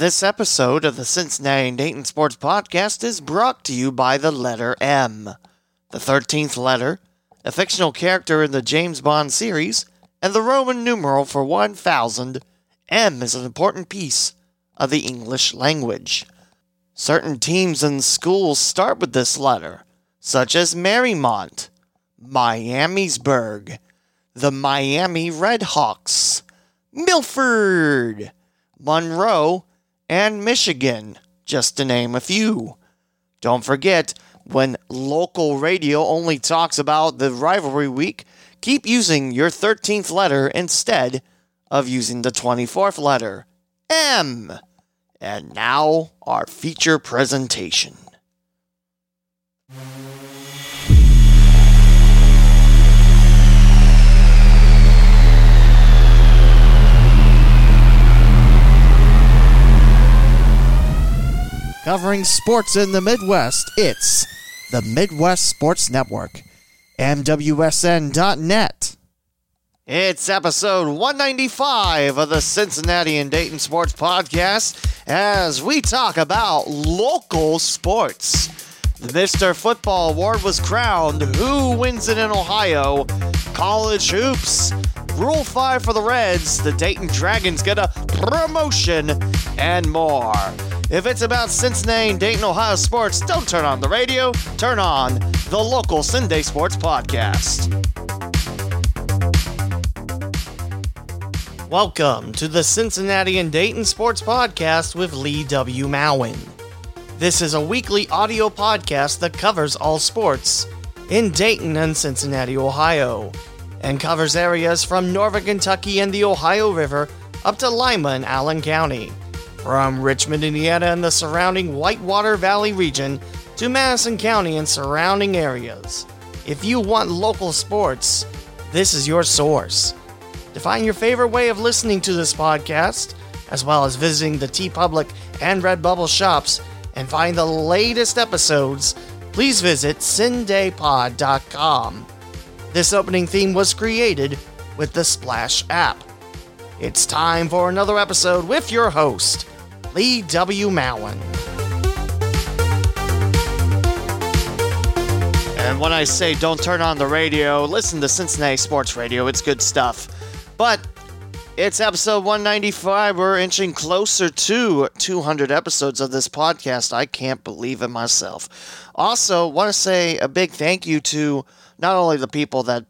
This episode of the Cincinnati Dayton Sports Podcast is brought to you by the letter M. The 13th letter, a fictional character in the James Bond series, and the Roman numeral for 1000. M is an important piece of the English language. Certain teams and schools start with this letter, such as Marymount, Miamisburg, the Miami Redhawks, Milford, Monroe, and Michigan, just to name a few. Don't forget, when local radio only talks about the rivalry week, keep using your 13th letter instead of using the 24th letter, M. And now, our feature presentation. Covering sports in the Midwest, it's the Midwest Sports Network, MWSN.net. It's episode 195 of the Cincinnati and Dayton Sports Podcast as we talk about local sports. The Mr. Football Award was crowned. Who wins it in Ohio? College hoops. Rule 5 for the Reds. The Dayton Dragons get a promotion and more. If it's about Cincinnati and Dayton, Ohio sports, don't turn on the radio, turn on the local Cinday Sports Podcast. Welcome to the Cincinnati and Dayton Sports Podcast with Lee W. Mowen. This is a weekly audio podcast that covers all sports in Dayton and Cincinnati, Ohio, and covers areas from Northern Kentucky and the Ohio River up to Lima and Allen County. From Richmond, Indiana and the surrounding Whitewater Valley region to Madison County and surrounding areas. If you want local sports, this is your source. To find your favorite way of listening to this podcast, as well as visiting the TeePublic and Redbubble shops and find the latest episodes, please visit cindaypod.com. This opening theme was created with the Splash app. It's time for another episode with your host, Lee W. Mowen. And when I say don't turn on the radio, listen to Cincinnati Sports Radio. It's good stuff. But it's episode 195. We're inching closer to 200 episodes of this podcast. I can't believe it myself. Also, want to say a big thank you to not only the people that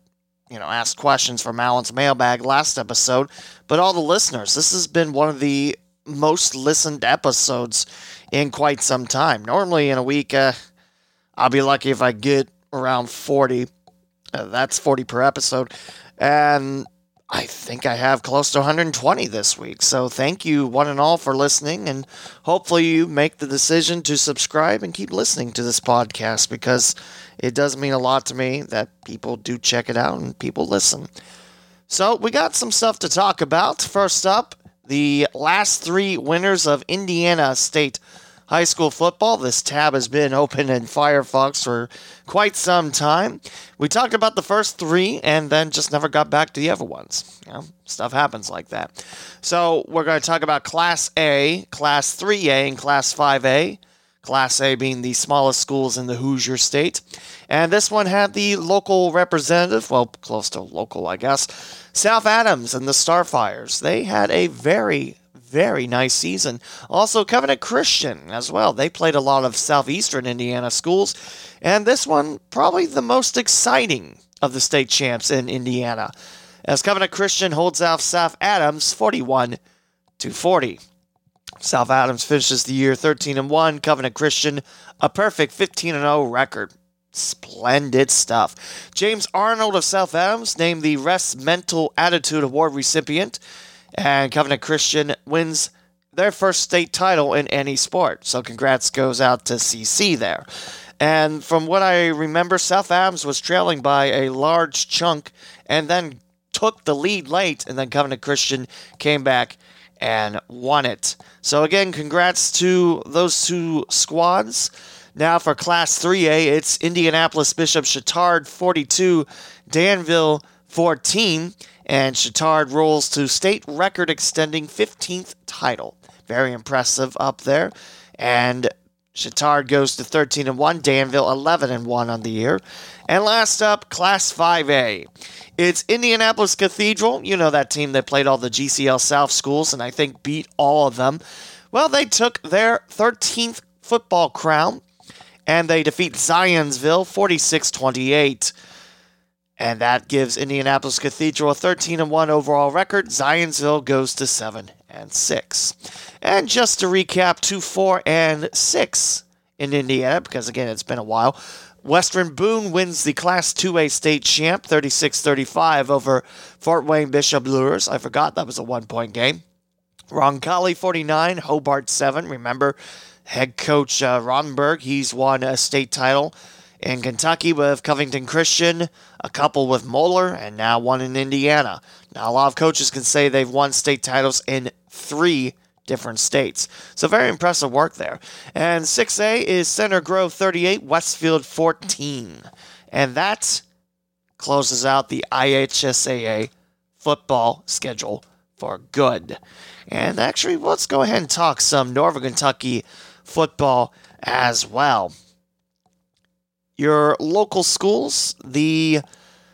you know asked questions from Alan's mailbag last episode, but all the listeners. This has been one of the most listened episodes in quite some time. Normally in a week, uh, I'll be lucky if I get around 40. Uh, that's 40 per episode. And I think I have close to 120 this week. So thank you, one and all, for listening. And hopefully, you make the decision to subscribe and keep listening to this podcast because it does mean a lot to me that people do check it out and people listen. So, we got some stuff to talk about. First up, the last three winners of Indiana State high school football. This tab has been open in Firefox for quite some time. We talked about the first three and then just never got back to the other ones. You know, stuff happens like that. So we're going to talk about Class A, Class 3A, and Class 5A. Class A being the smallest schools in the Hoosier state. And this one had the local representative, well, close to local, I guess, South Adams and the Starfires. They had a very, very nice season. Also, Covenant Christian as well. They played a lot of southeastern Indiana schools. And this one, probably the most exciting of the state champs in Indiana, as Covenant Christian holds off South Adams 41 to 40. South Adams finishes the year 13 and 1. Covenant Christian, a perfect 15 and 0 record. Splendid stuff. James Arnold of South Adams named the Rest Mental Attitude Award recipient, and Covenant Christian wins their first state title in any sport. So congrats goes out to CC there. And from what I remember, South Adams was trailing by a large chunk and then took the lead late, and then Covenant Christian came back and won it. So again, congrats to those two squads. Now for Class 3A, it's Indianapolis Bishop Chatard 42, Danville 14, and Chatard rolls to state record extending 15th title. Very impressive up there. And Chatard goes to 13 and 1, Danville 11 and 1 on the year. And last up, Class 5A. It's Indianapolis Cathedral. You know that team that played all the GCL South schools and I think beat all of them. Well, they took their 13th football crown and they defeat Zionsville 46 28. And that gives Indianapolis Cathedral a 13 and 1 overall record. Zionsville goes to 7 and 6. And just to recap, 2 4 and 6 in Indiana, because again, it's been a while. Western Boone wins the Class 2A state champ 36 35 over Fort Wayne Bishop Luers. I forgot that was a one point game. Roncalli 49, Hobart 7. Remember, head coach uh, he's won a state title in Kentucky with Covington Christian, a couple with Moeller, and now one in Indiana. Now, a lot of coaches can say they've won state titles in three different states. So, very impressive work there. And 6A is Center Grove 38, Westfield 14. And that closes out the IHSAA football schedule for good. And actually, let's go ahead and talk some Northern Kentucky football as well. Your local schools, the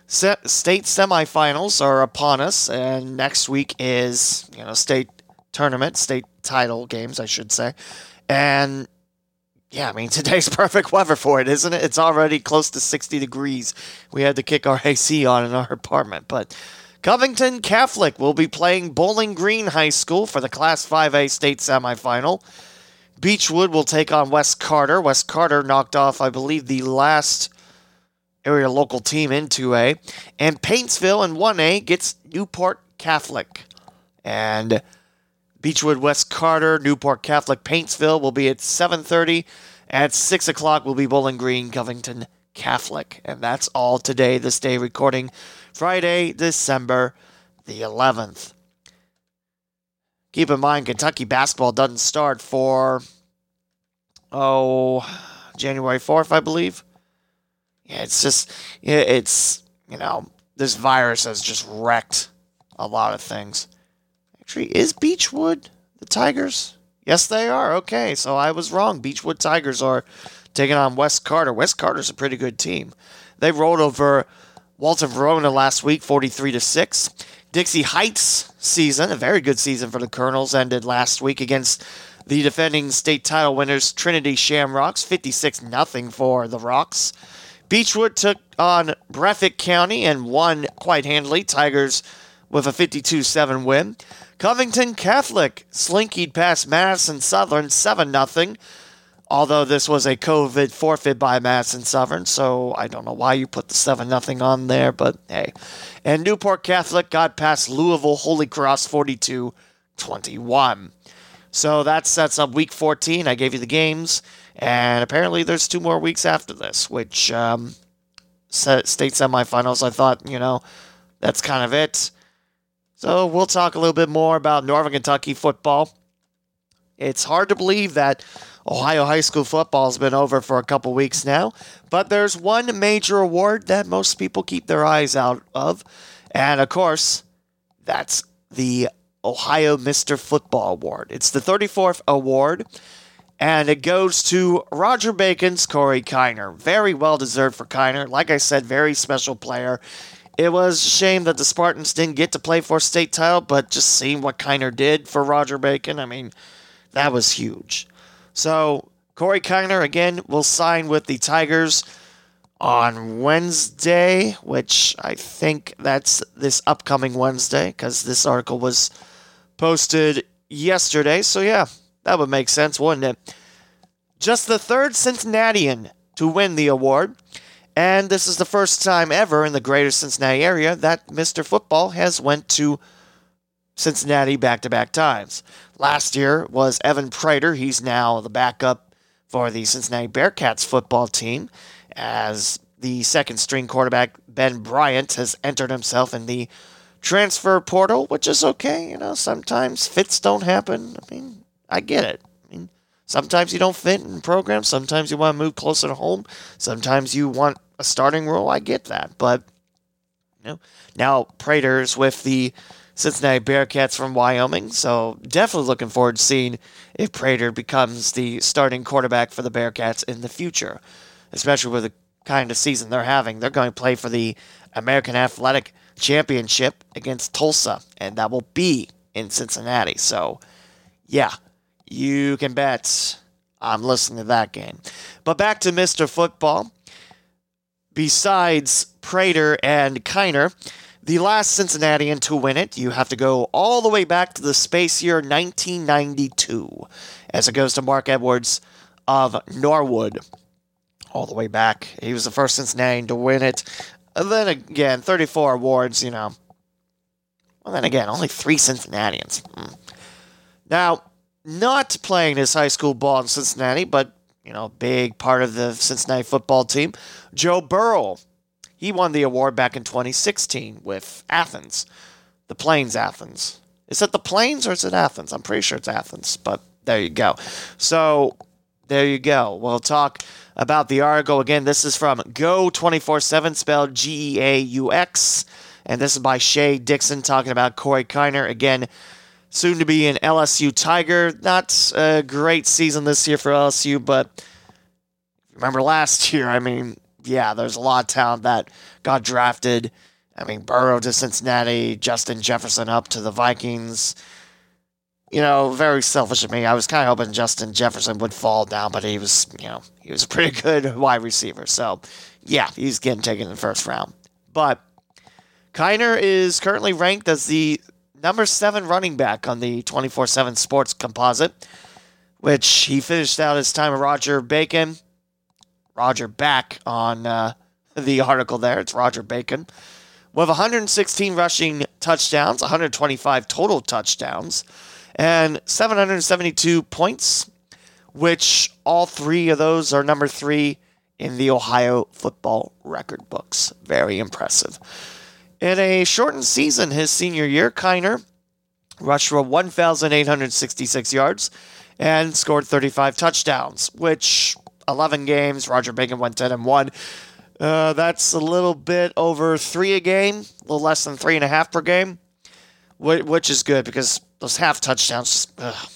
state semifinals are upon us, and next week is you know state tournament, state title games, I should say, and yeah, I mean today's perfect weather for it, isn't it? It's already close to 60 degrees. We had to kick our AC on in our apartment, but Covington Catholic will be playing Bowling Green High School for the Class 5A state semifinal. Beechwood will take on West Carter. West Carter knocked off, I believe, the last area local team in 2A. And Paintsville in 1A gets Newport Catholic. And Beechwood West Carter, Newport Catholic, Paintsville will be at 7.30. At 6 o'clock will be Bowling Green, Covington Catholic. And that's all today, this day recording Friday, December the 11th. Keep in mind, Kentucky basketball doesn't start for, oh, January 4th, I believe. Yeah, it's just, it's, you know, this virus has just wrecked a lot of things. Actually, is Beechwood the Tigers? Yes, they are. Okay, so I was wrong. Beechwood Tigers are taking on West Carter. West Carter's a pretty good team. They rolled over Walter Verona last week, 43 to 6. Dixie Heights season, a very good season for the Colonels, ended last week against the defending state title winners Trinity Shamrocks, 56 0 for the Rocks. Beechwood took on Breathitt County and won quite handily. Tigers with a 52 7 win. Covington Catholic slinkied past Madison Southern 7 0 although this was a COVID forfeit by Madison Southern, so I don't know why you put the 7 0 on there, but hey. And Newport Catholic got past Louisville Holy Cross 42 21. So that sets up week 14. I gave you the games, and apparently there's two more weeks after this, which um, state semifinals. I thought, you know, that's kind of it. So we'll talk a little bit more about Northern Kentucky football. It's hard to believe that Ohio high school football has been over for a couple weeks now, but there's one major award that most people keep their eyes out of, and of course, that's the Ohio Mr. Football Award. It's the 34th award, and it goes to Roger Bacon's Corey Kiner. Very well deserved for Kiner. Like I said, very special player. It was a shame that the Spartans didn't get to play for state title, but just seeing what Kiner did for Roger Bacon, I mean, that was huge. So Corey Kiner again will sign with the Tigers on Wednesday, which I think that's this upcoming Wednesday because this article was posted yesterday. So yeah, that would make sense, wouldn't it? Just the third Cincinnatian to win the award. And this is the first time ever in the greater Cincinnati area that Mr. Football has went to Cincinnati back to back times. Last year was Evan Prater. He's now the backup for the Cincinnati Bearcats football team as the second string quarterback Ben Bryant has entered himself in the transfer portal, which is okay. You know, sometimes fits don't happen. I mean, I get it. I mean, sometimes you don't fit in programs. Sometimes you want to move closer to home. Sometimes you want a starting role. I get that. But, you know, now Prater's with the Cincinnati Bearcats from Wyoming. So definitely looking forward to seeing if Prater becomes the starting quarterback for the Bearcats in the future, especially with the kind of season they're having. They're going to play for the American Athletic Championship against Tulsa, and that will be in Cincinnati. So, yeah, you can bet I'm listening to that game. But back to Mr. Football. Besides Prater and Kiner, the last Cincinnatian to win it, you have to go all the way back to the space year 1992, as it goes to Mark Edwards of Norwood. All the way back. He was the first Cincinnatian to win it. And then again, 34 awards, you know. Well, then again, only three Cincinnatians. Hmm. Now, not playing his high school ball in Cincinnati, but, you know, big part of the Cincinnati football team, Joe Burrow he won the award back in 2016 with Athens, the Plains Athens. Is it the Plains or is it Athens? I'm pretty sure it's Athens, but there you go. So there you go. We'll talk about the article again. This is from Go 24 7, spelled G E A U X. And this is by Shea Dixon talking about Corey Kiner. Again, soon to be an LSU Tiger. Not a great season this year for LSU, but remember last year, I mean, yeah, there's a lot of talent that got drafted. I mean, Burrow to Cincinnati, Justin Jefferson up to the Vikings. You know, very selfish of me. I was kind of hoping Justin Jefferson would fall down, but he was, you know, he was a pretty good wide receiver. So, yeah, he's getting taken in the first round. But Kiner is currently ranked as the number seven running back on the 24 7 sports composite, which he finished out his time with Roger Bacon Roger back on uh, the article there. It's Roger Bacon. With 116 rushing touchdowns, 125 total touchdowns, and 772 points, which all three of those are number three in the Ohio football record books. Very impressive. In a shortened season, his senior year, Kiner rushed for 1,866 yards and scored 35 touchdowns, which 11 games. Roger Bacon went 10 and 1. Uh, that's a little bit over three a game, a little less than three and a half per game, which is good because those half touchdowns. Ugh.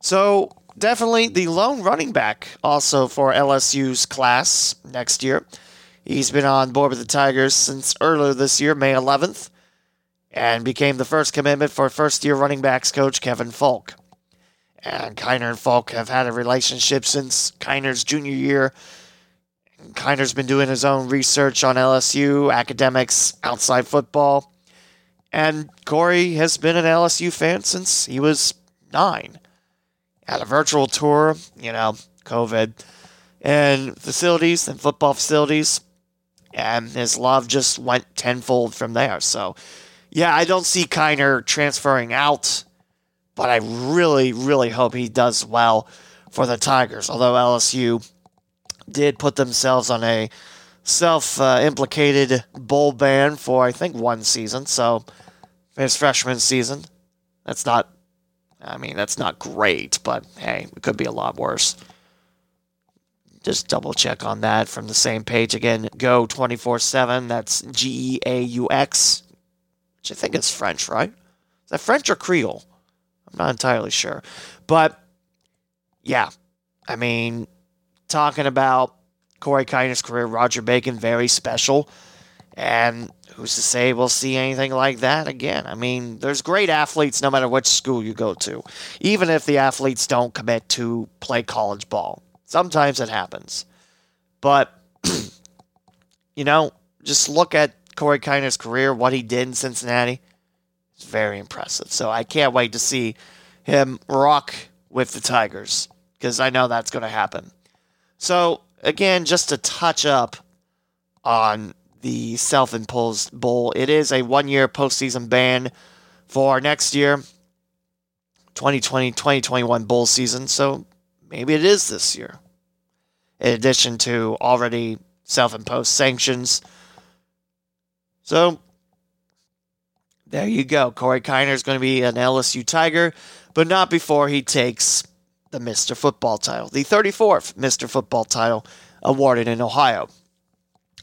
So definitely the lone running back also for LSU's class next year. He's been on board with the Tigers since earlier this year, May 11th, and became the first commitment for first year running backs coach Kevin Faulk. And Kiner and Faulk have had a relationship since Kiner's junior year. Kiner's been doing his own research on LSU, academics, outside football. And Corey has been an LSU fan since he was nine. Had a virtual tour, you know, COVID, and facilities and football facilities. And his love just went tenfold from there. So, yeah, I don't see Kiner transferring out but I really, really hope he does well for the Tigers. Although LSU did put themselves on a self uh, implicated bowl ban for, I think, one season. So his freshman season, that's not, I mean, that's not great, but hey, it could be a lot worse. Just double check on that from the same page again. Go 24 7. That's G E A U X, which I think is French, right? Is that French or Creole? I'm not entirely sure. But yeah, I mean, talking about Corey Kiner's career, Roger Bacon, very special. And who's to say we'll see anything like that again? I mean, there's great athletes no matter which school you go to, even if the athletes don't commit to play college ball. Sometimes it happens. But, you know, just look at Corey Kiner's career, what he did in Cincinnati. It's very impressive. So I can't wait to see him rock with the Tigers because I know that's going to happen. So, again, just to touch up on the self imposed bowl, it is a one year postseason ban for next year, 2020 2021 bowl season. So, maybe it is this year. In addition to already self imposed sanctions. So, there you go. Corey Kiner is going to be an LSU Tiger, but not before he takes the Mr. Football title, the 34th Mr. Football title awarded in Ohio.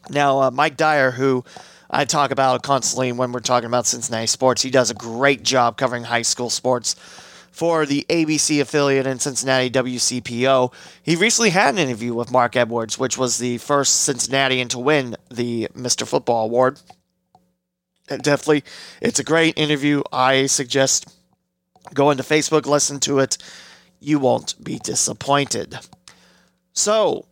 Now, uh, Mike Dyer, who I talk about constantly when we're talking about Cincinnati sports. He does a great job covering high school sports for the ABC affiliate in Cincinnati, WCPO. He recently had an interview with Mark Edwards, which was the first Cincinnatian to win the Mr. Football Award. Definitely, it's a great interview. I suggest going to Facebook, listen to it. You won't be disappointed. So,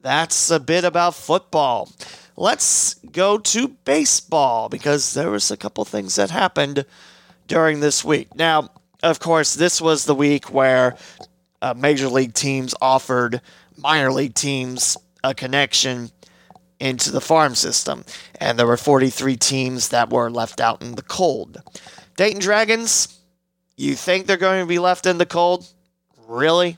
that's a bit about football. Let's go to baseball because there was a couple things that happened during this week. Now, of course, this was the week where uh, major league teams offered minor league teams a connection into the farm system, and there were 43 teams that were left out in the cold. Dayton Dragons, you think they're going to be left in the cold? Really?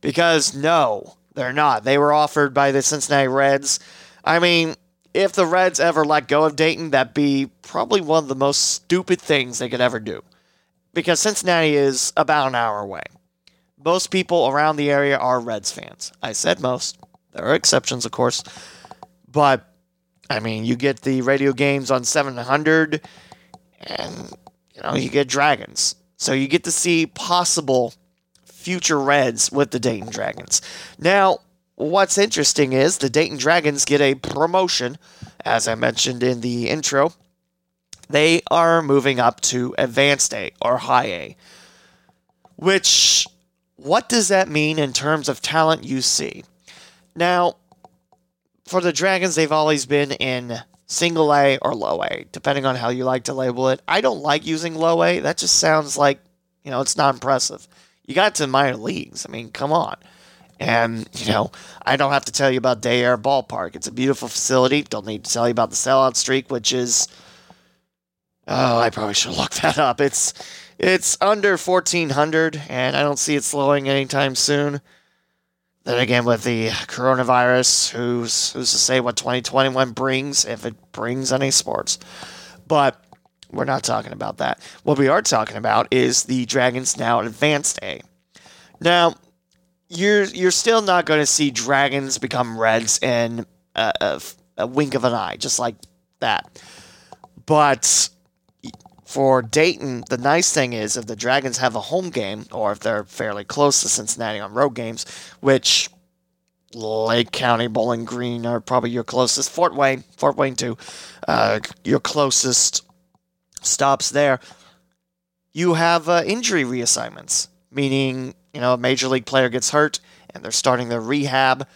Because no, they're not. They were offered by the Cincinnati Reds. I mean, if the Reds ever let go of Dayton, that'd be probably one of the most stupid things they could ever do. Because Cincinnati is about an hour away. Most people around the area are Reds fans. I said most. There are exceptions, of course. But, I mean, you get the radio games on 700, and, you know, you get Dragons. So you get to see possible future Reds with the Dayton Dragons. Now, what's interesting is the Dayton Dragons get a promotion, as I mentioned in the intro. They are moving up to Advanced A or High A. Which, what does that mean in terms of talent you see? Now, for the Dragons, they've always been in single A or low A, depending on how you like to label it. I don't like using low A. That just sounds like, you know, it's not impressive. You got to minor leagues. I mean, come on. And, you know, I don't have to tell you about Day Air Ballpark. It's a beautiful facility. Don't need to tell you about the sellout streak, which is oh, I probably should look that up. It's it's under 1400 and I don't see it slowing anytime soon. Then again, with the coronavirus, who's who's to say what 2021 brings, if it brings any sports? But we're not talking about that. What we are talking about is the Dragons now Advanced A. Now, you're you're still not going to see Dragons become Reds in a, a, a wink of an eye, just like that. But for Dayton, the nice thing is if the Dragons have a home game, or if they're fairly close to Cincinnati on road games, which Lake County, Bowling Green are probably your closest. Fort Wayne, Fort Wayne too, uh, your closest stops there, you have uh, injury reassignments, meaning, you know, a major league player gets hurt and they're starting their rehab.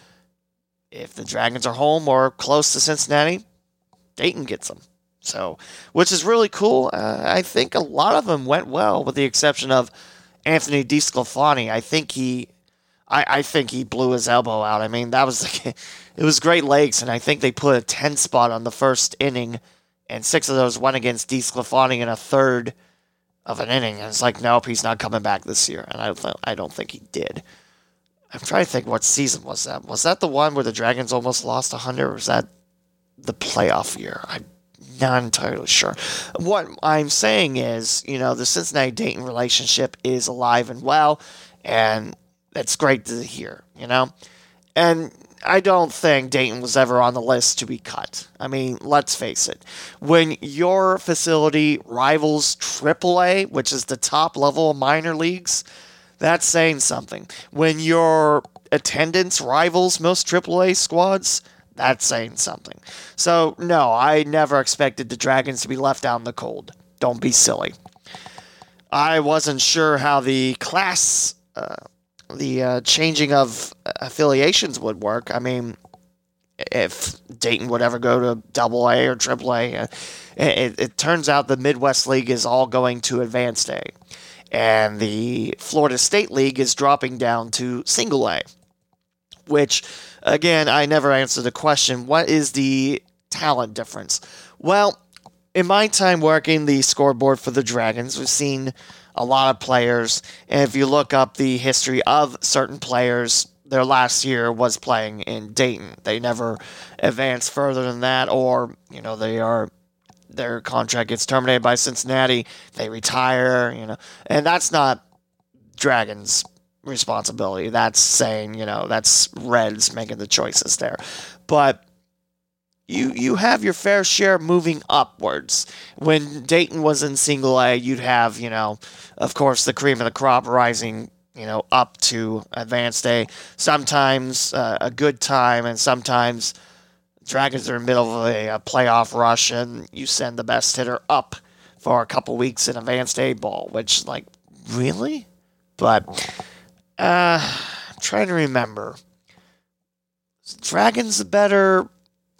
If the Dragons are home or close to Cincinnati, Dayton gets them. So, which is really cool. Uh, I think a lot of them went well, with the exception of Anthony DeSclafani. I think he, I, I think he blew his elbow out. I mean, that was it was Great Lakes, and I think they put a ten spot on the first inning and six of those went against DeSclafani in a third of an inning. And it's like, nope, he's not coming back this year. And I don't, I don't think he did. I'm trying to think what season was that. Was that the one where the Dragons almost lost 100, or was that the playoff year? I'm not entirely sure. What I'm saying is, you know, the Cincinnati Dayton relationship is alive and well, and that's great to hear, you know? And I don't think Dayton was ever on the list to be cut. I mean, let's face it. When your facility rivals AAA, which is the top level of minor leagues, that's saying something. When your attendance rivals most AAA squads, that's saying something. So, no, I never expected the Dragons to be left out in the cold. Don't be silly. I wasn't sure how the class. Uh, the uh, changing of affiliations would work. I mean, if Dayton would ever go to Double A or Triple A, uh, it, it, turns out the Midwest League is all going to Advanced A, and the Florida State League is dropping down to Single A. Which, again, I never answered the question: What is the talent difference? Well, in my time working the scoreboard for the Dragons, we've seen a lot of players. And if you look up the history of certain players, their last year was playing in Dayton. They never advanced further than that, or you know they are their contract gets terminated by Cincinnati. They retire, you know, and that's not Dragons' responsibility. That's saying you know that's Reds making the choices there, but you you have your fair share moving upwards. When Dayton was in single A, you'd have, you know, of course, the cream of the crop rising, you know, up to advanced A. Sometimes uh, a good time, and sometimes Dragons are in the middle of a, a, playoff rush, and you send the best hitter up for a couple weeks in advanced A ball, which, like, really? But uh, I'm trying to remember. Is Dragons better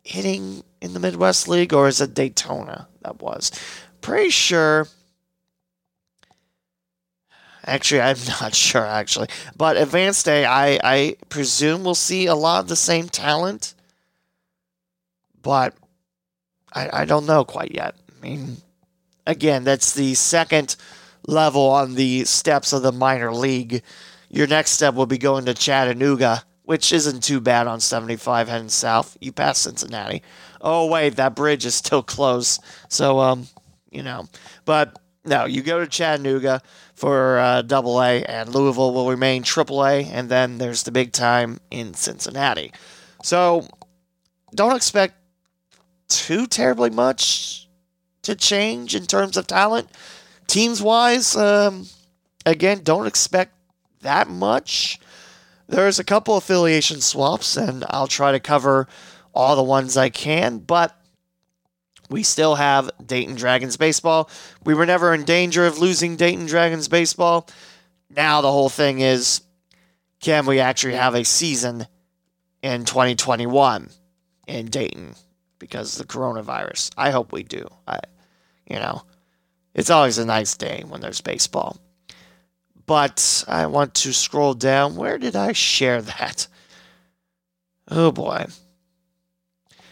hitting in the Midwest League, or is it Daytona that was? Pretty sure. Actually, I'm not sure, actually. But Advanced A, I, I presume we'll see a lot of the same talent. But I, I don't know quite yet. I mean, again, that's the second level on the steps of the minor league. Your next step will be going to Chattanooga which isn't too bad on 75 heading south. You pass Cincinnati. Oh wait, that bridge is still closed. So um, you know, but no, you go to Chattanooga for uh, Double A, and Louisville will remain Triple A, and then there's the big time in Cincinnati. So don't expect too terribly much to change in terms of talent. Teams wise, um, again, don't expect that much. There's a couple affiliation swaps, and I'll try to cover all the ones I can, but we still have Dayton Dragons baseball. We were never in danger of losing Dayton Dragons baseball. Now the whole thing is can we actually have a season in 2021 in Dayton because of the coronavirus? I hope we do. I you know, it's always a nice day when there's baseball. But I want to scroll down. Where did I share that? Oh boy.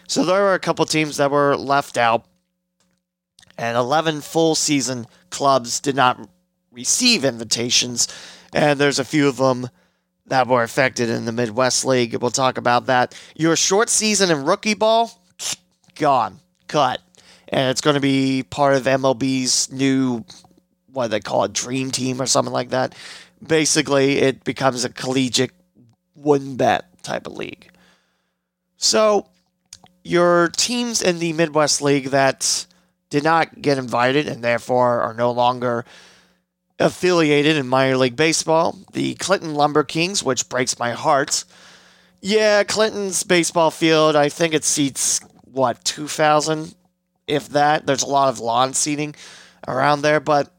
So there were a couple teams that were left out, and 11 full season clubs did not receive invitations, and there's a few of them that were affected in the Midwest League. We'll talk about that. Your short season in rookie ball, gone, cut. And it's going to be part of MLB's new what they call it, dream team or something like that. Basically, it becomes a collegiate one bet type of league. So, your teams in the Midwest League that did not get invited and therefore are no longer affiliated in minor league baseball, the Clinton Lumber Kings, which breaks my heart. Yeah, Clinton's baseball field, I think it seats, what, 2,000, if that. There's a lot of lawn seating around there, but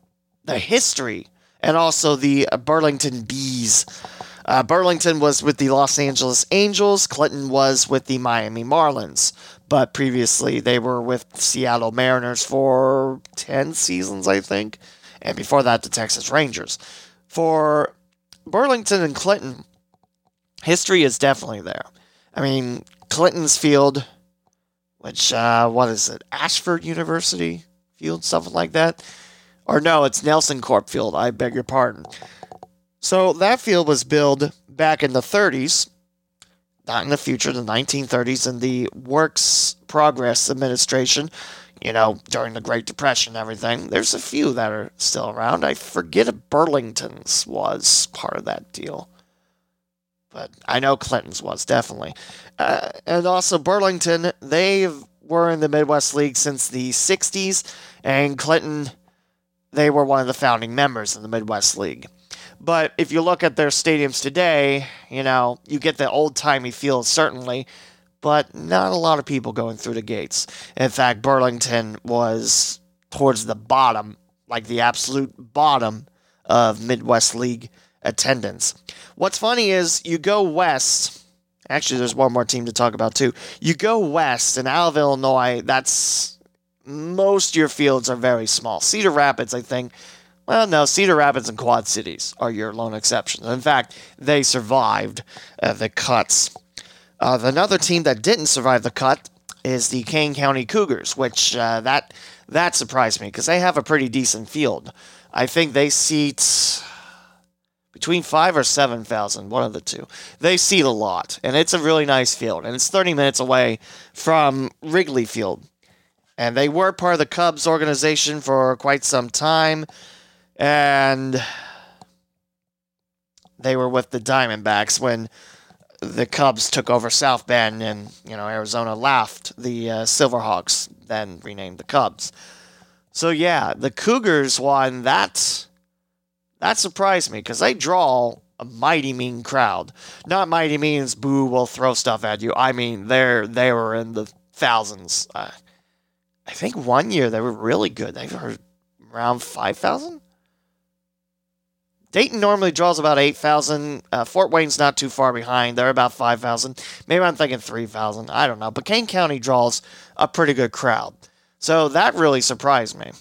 the history and also the uh, Burlington Bees. Uh, Burlington was with the Los Angeles Angels. Clinton was with the Miami Marlins. But previously, they were with Seattle Mariners for 10 seasons, I think. And before that, the Texas Rangers. For Burlington and Clinton, history is definitely there. I mean, Clinton's field, which, uh, what is it, Ashford University field, something like that or no, it's Nelson Corp Field. I beg your pardon. So that field was built back in the 30s, not in the future, the 1930s, in the Works Progress Administration. You know, during the Great Depression and everything. There's a few that are still around. I forget if Burlington's was part of that deal. But I know Clinton's was, definitely. Uh, and also, Burlington, they were in the Midwest League since the 60s, and Clinton they were one of the founding members of the Midwest League. But if you look at their stadiums today, you know, you get the old timey feel, certainly, but not a lot of people going through the gates. In fact, Burlington was towards the bottom, like the absolute bottom of Midwest League attendance. What's funny is you go west. Actually, there's one more team to talk about, too. You go west, and out of Illinois, that's most of your fields are very small. Cedar Rapids, I think, well, no, Cedar Rapids and Quad Cities are your lone exceptions. In fact, they survived uh, the cuts. Uh, another team that didn't survive the cut is the Kane County Cougars, which uh, that that surprised me because they have a pretty decent field. I think they seat between five or seven thousand, one of the two. They seat a lot, and it's a really nice field, and it's thirty minutes away from Wrigley Field and they were part of the Cubs organization for quite some time, and they were with the Diamondbacks when the Cubs took over South Bend, and you know Arizona left the uh, Silverhawks, then renamed the Cubs. So yeah, the Cougars won. That that surprised me because they draw a mighty mean crowd. Not mighty means boo will throw stuff at you. I mean they're they were in the thousands. Uh, I think one year they were really good. They were around five thousand. Dayton normally draws about 8,000. Uh, Fort Wayne's not too far behind. They're about 5,000. Maybe I'm thinking 3,000. I don't know. But Kane County draws a pretty good crowd. So that really surprised me.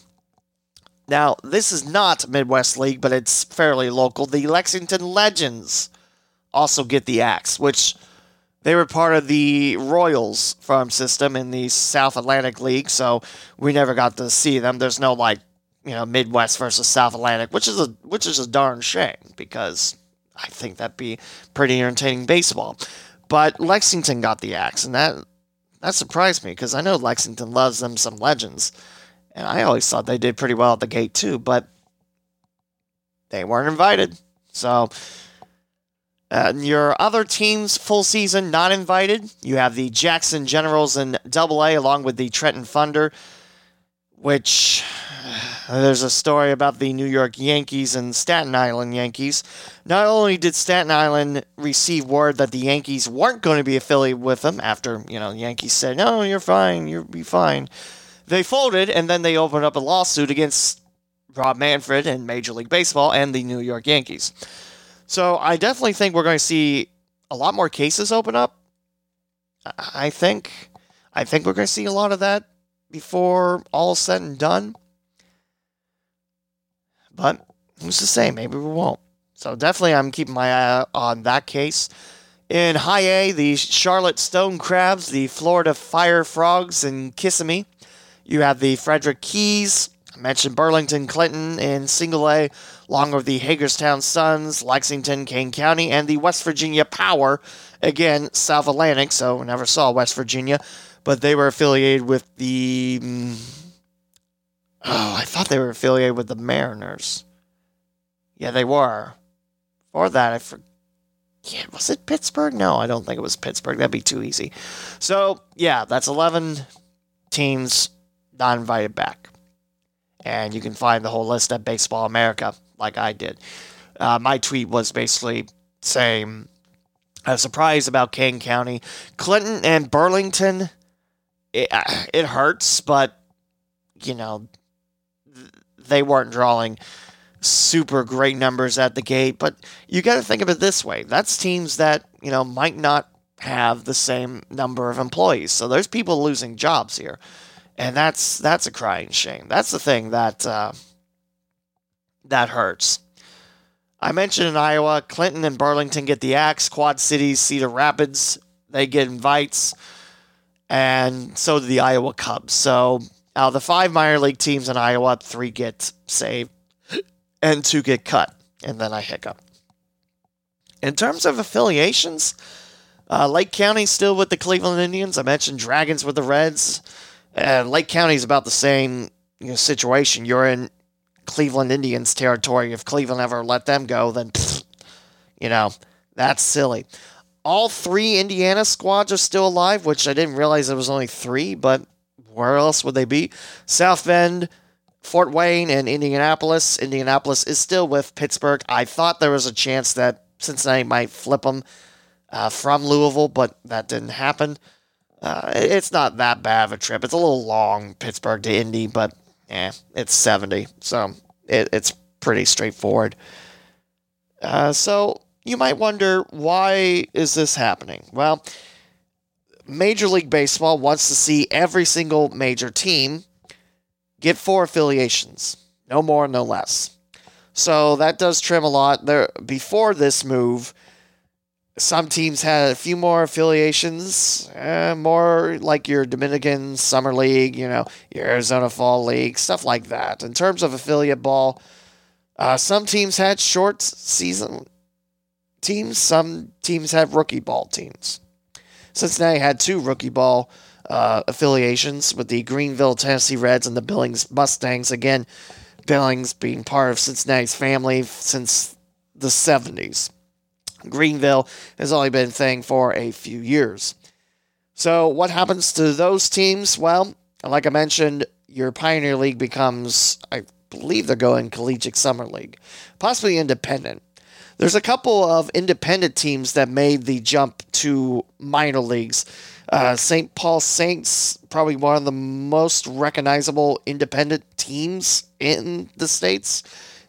Now, this is not Midwest League, but it's fairly local. The Lexington Legends also get the axe, which they were part of the Royals farm system in the South Atlantic League, so we never got to see them. There's no like you know Midwest versus South Atlantic, which is a which is a darn shame because I think that'd be pretty entertaining baseball. But Lexington got the axe, and that that surprised me because I know Lexington loves them some legends, and I always thought they did pretty well at the gate too, but they weren't invited. So. Uh, your other teams, full season, not invited. You have the Jackson Generals in Double A, along with the Trenton Thunder, which there's a story about the New York Yankees and Staten Island Yankees. Not only did Staten Island receive word that the Yankees weren't going to be affiliated with them after, you know, the Yankees said, no, you're fine, you'll be fine. They folded, and then they opened up a lawsuit against Rob Manfred and Major League Baseball and the New York Yankees. So I definitely think we're going to see a lot more cases open up. I think. I think we're going to see a lot of that before all said and done. But who's to say? Maybe we won't. So definitely, I'm keeping my eye on that case. In High A, the Charlotte Stone Crabs, the Florida Fire Frogs, and Kissimmee. You have the Frederick Keys. I mentioned Burlington Clinton in Single A, along with the Hagerstown Suns, Lexington, Kane County, and the West Virginia Power. Again, South Atlantic, so never saw West Virginia, but they were affiliated with the. Mm, Oh, I thought they were affiliated with the Mariners. Yeah, they were. For that, I forget. Was it Pittsburgh? No, I don't think it was Pittsburgh. That'd be too easy. So, yeah, that's 11 teams not invited back. And you can find the whole list at Baseball America, like I did. Uh, my tweet was basically saying, I was surprised about Kane County. Clinton and Burlington, it, it hurts, but, you know, they weren't drawing super great numbers at the gate. But you got to think of it this way: that's teams that you know might not have the same number of employees. So there's people losing jobs here, and that's that's a crying shame. That's the thing that uh, that hurts. I mentioned in Iowa, Clinton and Burlington get the axe. Quad Cities, Cedar Rapids, they get invites, and so do the Iowa Cubs. So out of the five minor league teams in Iowa, three get saved and two get cut. And then I hiccup. In terms of affiliations, uh, Lake County still with the Cleveland Indians. I mentioned Dragons with the Reds. And Lake County is about the same you know, situation. You're in Cleveland Indians territory. If Cleveland ever let them go, then, pfft, you know, that's silly. All three Indiana squads are still alive, which I didn't realize there was only three, but where else would they be? South Bend, Fort Wayne, and Indianapolis. Indianapolis is still with Pittsburgh. I thought there was a chance that Cincinnati might flip them uh, from Louisville, but that didn't happen. Uh, it's not that bad of a trip. It's a little long, Pittsburgh to Indy, but yeah, it's 70, so it, it's pretty straightforward. Uh, so you might wonder why is this happening? Well, Major League Baseball wants to see every single major team get four affiliations, no more, no less. So that does trim a lot. There before this move, some teams had a few more affiliations, uh, more like your Dominican Summer League, you know, your Arizona Fall League, stuff like that. In terms of affiliate ball, uh, some teams had short season teams, some teams have rookie ball teams. Cincinnati had two rookie ball uh, affiliations with the Greeneville Tennessee Reds and the Billings Mustangs. Again, Billings being part of Cincinnati's family since the 70s. Greeneville has only been a thing for a few years. So, what happens to those teams? Well, like I mentioned, your Pioneer League becomes, I believe they're going Collegiate Summer League, possibly independent. There's a couple of independent teams that made the jump to minor leagues. Uh, St. Paul Saints, probably one of the most recognizable independent teams in the States.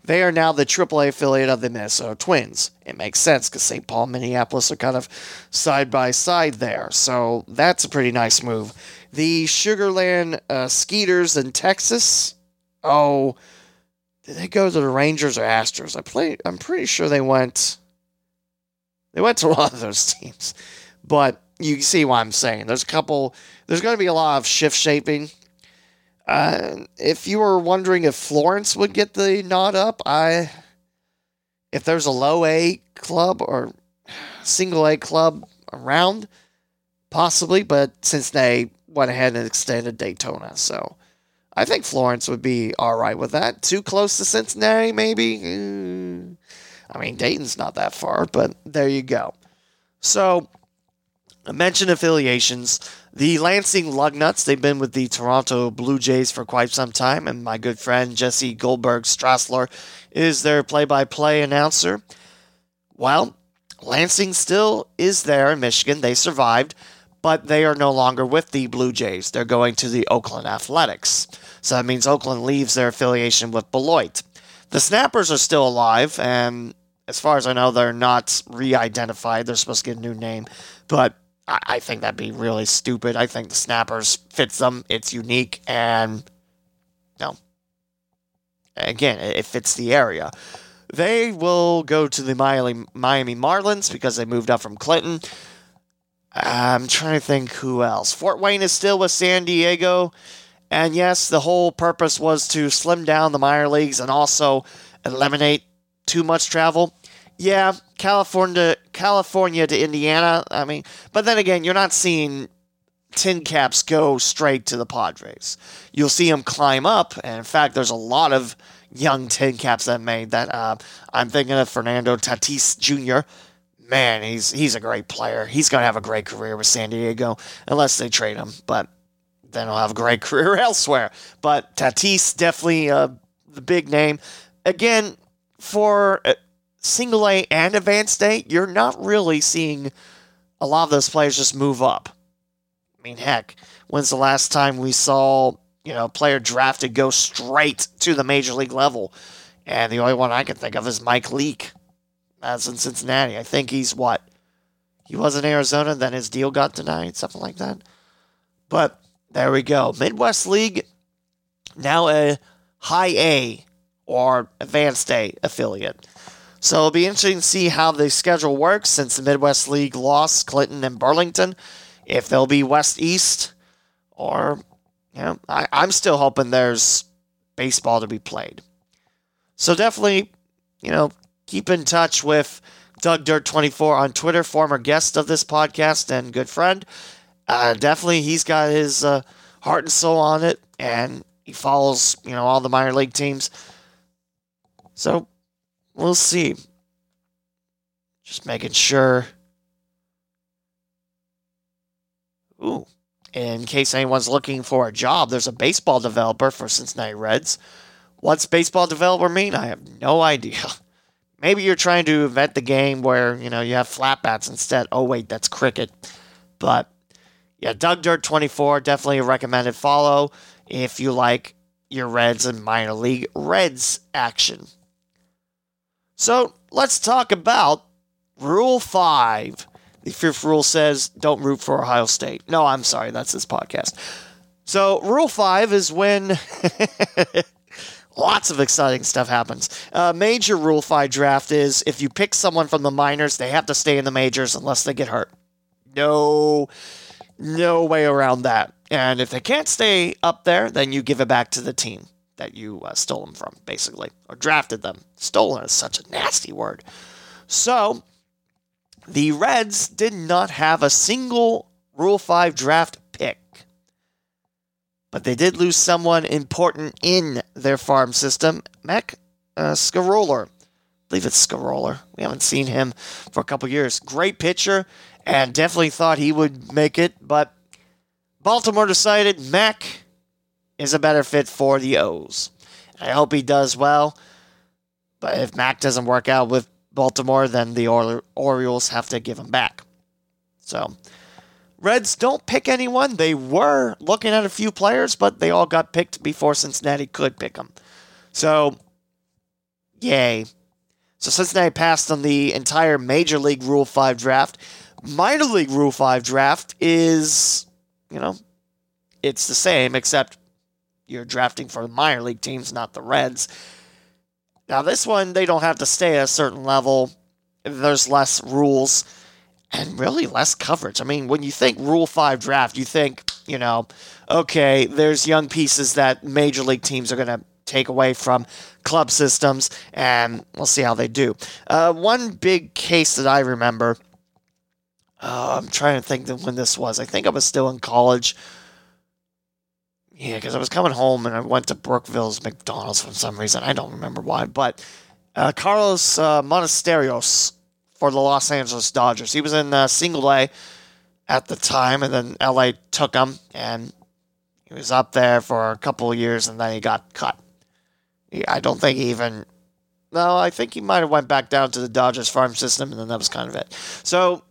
They are now the AAA affiliate of the Minnesota Twins. It makes sense because St. Paul Minneapolis are kind of side by side there. So that's a pretty nice move. The Sugarland uh, Skeeters in Texas. Oh, did they go to the Rangers or Astros? I play. I'm pretty sure they went. They went to one of those teams, but you see what I'm saying. There's a couple. There's going to be a lot of shift shaping uh, if you were wondering if Florence would get the nod up, I if there's a low A club or single A club around, possibly, but since they went ahead and extended Daytona, so I think Florence would be all right with that. Too close to Cincinnati, maybe. Mm. I mean, Dayton's not that far, but there you go. So, I mentioned affiliations. The Lansing Lugnuts, they've been with the Toronto Blue Jays for quite some time, and my good friend Jesse Goldberg Strassler is their play by play announcer. Well, Lansing still is there in Michigan. They survived, but they are no longer with the Blue Jays. They're going to the Oakland Athletics. So that means Oakland leaves their affiliation with Beloit. The Snappers are still alive, and as far as I know, they're not re identified. They're supposed to get a new name, but I, I think that'd be really stupid. I think the snappers fits them. It's unique and no. Again, it fits the area. They will go to the Miami, Miami Marlins because they moved up from Clinton. I'm trying to think who else. Fort Wayne is still with San Diego. And yes, the whole purpose was to slim down the minor leagues and also eliminate too much travel yeah, California, California to Indiana. I mean, but then again, you're not seeing TinCaps go straight to the Padres. You'll see them climb up, and in fact, there's a lot of young TinCaps that made that. Uh, I'm thinking of Fernando Tatis Jr. Man, he's he's a great player. He's gonna have a great career with San Diego, unless they trade him. But then he'll have a great career elsewhere. But Tatis definitely uh, the big name. Again, for uh, single A and advanced A, you're not really seeing a lot of those players just move up. I mean, heck, when's the last time we saw, you know, a player drafted go straight to the major league level? And the only one I can think of is Mike Leake. That's in Cincinnati. I think he's what? He was in Arizona, then his deal got denied, something like that. But there we go. Midwest League, now a high A or advanced A affiliate. So it'll be interesting to see how the schedule works since the Midwest League lost Clinton and Burlington. If they'll be West East, or you know, I, I'm still hoping there's baseball to be played. So definitely, you know, keep in touch with Doug Dirt 24 on Twitter, former guest of this podcast and good friend. Uh, definitely, he's got his uh, heart and soul on it, and he follows, you know, all the minor league teams. So We'll see. Just making sure. Ooh. In case anyone's looking for a job, there's a baseball developer for Cincinnati Reds. What's baseball developer mean? I have no idea. Maybe you're trying to invent the game where, you know, you have flat bats instead. Oh wait, that's cricket. But yeah, Doug Dirt 24, definitely a recommended follow if you like your Reds and minor league Reds action. So let's talk about Rule 5. The fifth rule says don't root for Ohio State. No, I'm sorry, that's this podcast. So, Rule 5 is when lots of exciting stuff happens. Uh, major Rule 5 draft is if you pick someone from the minors, they have to stay in the majors unless they get hurt. No, no way around that. And if they can't stay up there, then you give it back to the team that you uh, stole them from, basically, or drafted them. Stolen is such a nasty word. So, the Reds did not have a single Rule 5 draft pick, but they did lose someone important in their farm system, Mac uh, believe it's Sceroler. We haven't seen him for a couple years. Great pitcher, and definitely thought he would make it, but Baltimore decided Mac is a better fit for the O's. I hope he does well, but if Mac doesn't work out with Baltimore, then the Orioles have to give him back. So, Reds don't pick anyone. They were looking at a few players, but they all got picked before Cincinnati could pick them. So, yay. So Cincinnati passed on the entire Major League Rule 5 draft. Minor League Rule 5 draft is, you know, it's the same, except you're drafting for the minor league teams, not the Reds. Now, this one, they don't have to stay at a certain level. There's less rules and really less coverage. I mean, when you think Rule 5 draft, you think, you know, okay, there's young pieces that major league teams are going to take away from club systems, and we'll see how they do. Uh, one big case that I remember, uh, I'm trying to think when this was. I think I was still in college. Yeah, because I was coming home and I went to Brookville's McDonald's for some reason. I don't remember why, but uh, Carlos uh, Monasterios for the Los Angeles Dodgers. He was in uh, single A at the time, and then LA took him, and he was up there for a couple of years, and then he got cut. I don't think he even. No, I think he might have went back down to the Dodgers farm system, and then that was kind of it. So,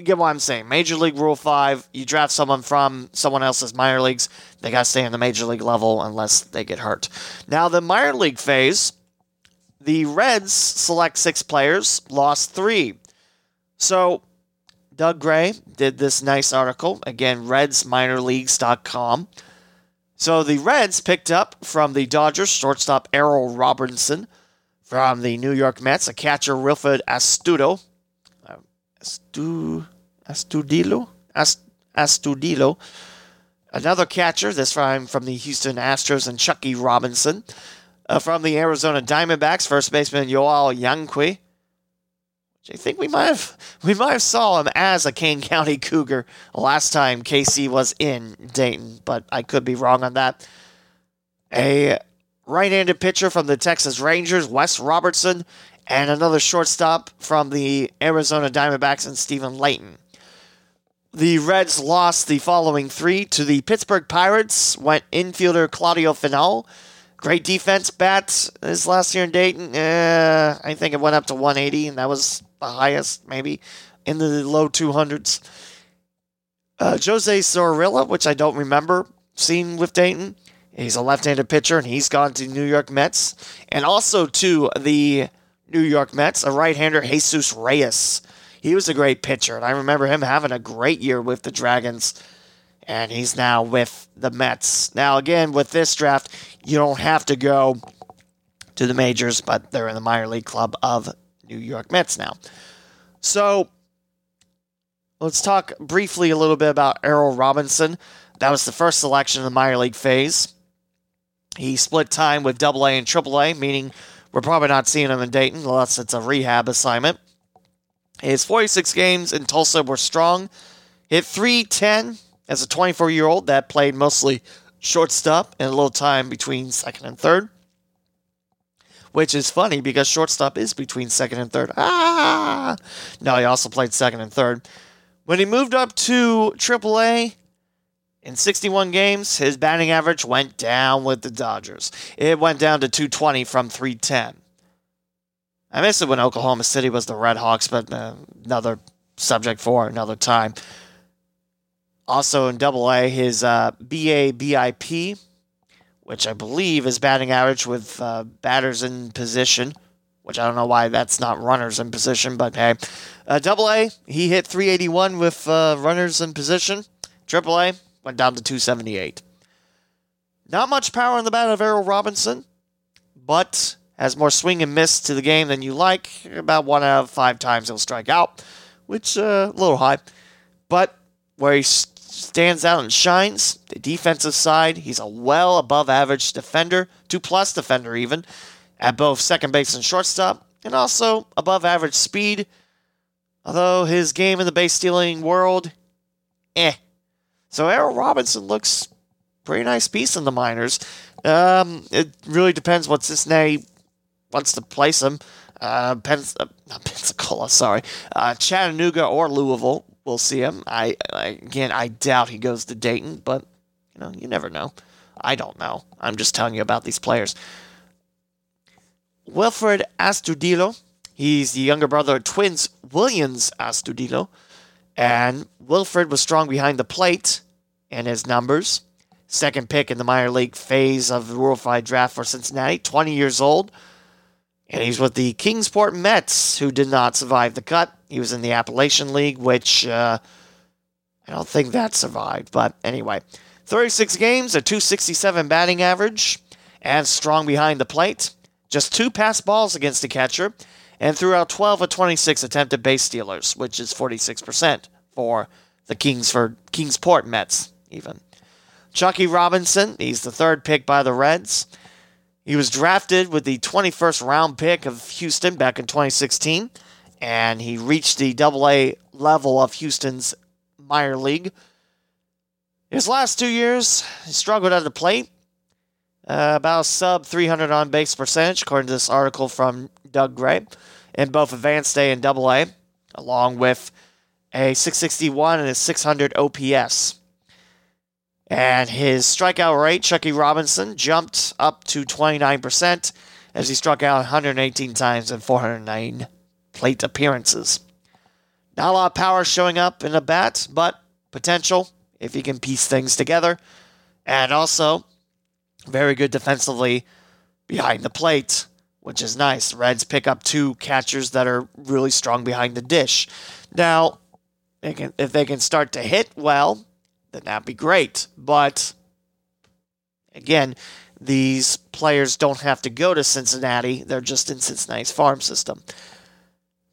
you get what I'm saying. Major League Rule 5, you draft someone from someone else's minor leagues, they got to stay in the major league level unless they get hurt. Now, the minor league phase, the Reds select six players, lost three. So, Doug Gray did this nice article. Again, redsminorleagues.com. So the Reds picked up from the Dodgers shortstop Errol Robinson, from the New York Mets a catcher Wilfred Astudo, Astu, Astudillo, Ast, Astudillo, another catcher this time from the Houston Astros and Chuckie Robinson, uh, from the Arizona Diamondbacks first baseman Joel Yanqui, I think we might have we might have saw him as a Kane County Cougar last time KC was in Dayton, but I could be wrong on that. A right-handed pitcher from the Texas Rangers, Wes Robertson, and another shortstop from the Arizona Diamondbacks and Stephen Layton. The Reds lost the following three to the Pittsburgh Pirates. Went infielder Claudio Finol, great defense bat his last year in Dayton. Uh, I think it went up to 180, and that was the highest, maybe in the low 200s. Uh, Jose Zorrilla, which I don't remember seeing with Dayton. He's a left-handed pitcher, and he's gone to New York Mets, and also to the New York Mets, a right-hander, Jesus Reyes. He was a great pitcher, and I remember him having a great year with the Dragons, and he's now with the Mets. Now, again, with this draft, you don't have to go to the majors, but they're in the minor league club of New York Mets now. So let's talk briefly a little bit about Errol Robinson. That was the first selection in the minor league phase. He split time with Double A and Triple A, meaning we're probably not seeing him in Dayton unless it's a rehab assignment. His 46 games in Tulsa were strong. Hit 310 as a 24 year old that played mostly shortstop and a little time between second and third which is funny because shortstop is between second and third. Ah! No, he also played second and third. When he moved up to AAA, in 61 games, his batting average went down with the Dodgers. It went down to 220 from 310. I miss it when Oklahoma City was the Red Hawks, but uh, another subject for another time. Also in Double A, his uh, BA BIP which I believe is batting average with uh, batters in position, which I don't know why that's not runners in position, but hey. Uh, double A, he hit 381 with uh, runners in position. Triple A went down to 278. Not much power in the bat of Errol Robinson, but has more swing and miss to the game than you like. About one out of five times he'll strike out, which uh, a little high. But where he stands out and shines. The defensive side, he's a well above average defender, two plus defender even, at both second base and shortstop, and also above average speed. Although his game in the base stealing world, eh. So Errol Robinson looks pretty nice piece in the minors. Um, it really depends what Cincinnati wants to place him. uh, Pens- uh, not Pensacola, sorry, uh, Chattanooga or Louisville. We'll see him. I, I again, I doubt he goes to Dayton, but you know, you never know. I don't know. I'm just telling you about these players. Wilfred Astudillo. He's the younger brother of twins Willians Astudillo. And Wilfred was strong behind the plate in his numbers. Second pick in the minor league phase of the Rule 5 draft for Cincinnati, 20 years old. And he's with the Kingsport Mets, who did not survive the cut. He was in the Appalachian League, which uh, I don't think that survived. But anyway, 36 games, a 267 batting average, and strong behind the plate. Just two pass balls against the catcher, and threw out 12 of 26 attempted base stealers, which is 46% for the Kingsford, Kingsport Mets, even. Chuckie Robinson, he's the third pick by the Reds. He was drafted with the 21st round pick of Houston back in 2016, and he reached the double A level of Houston's minor league. His last two years, he struggled at the plate. Uh, about sub 300 on base percentage, according to this article from Doug Gray, in both Advanced A and Double A, along with a 661 and a 600 OPS. And his strikeout rate, Chuckie Robinson, jumped up to 29% as he struck out 118 times in 409 plate appearances. Not a lot of power showing up in the bat, but potential if he can piece things together. And also, very good defensively behind the plate, which is nice. Reds pick up two catchers that are really strong behind the dish. Now, they can, if they can start to hit well, then that'd be great. But again, these players don't have to go to Cincinnati, they're just in Cincinnati's farm system.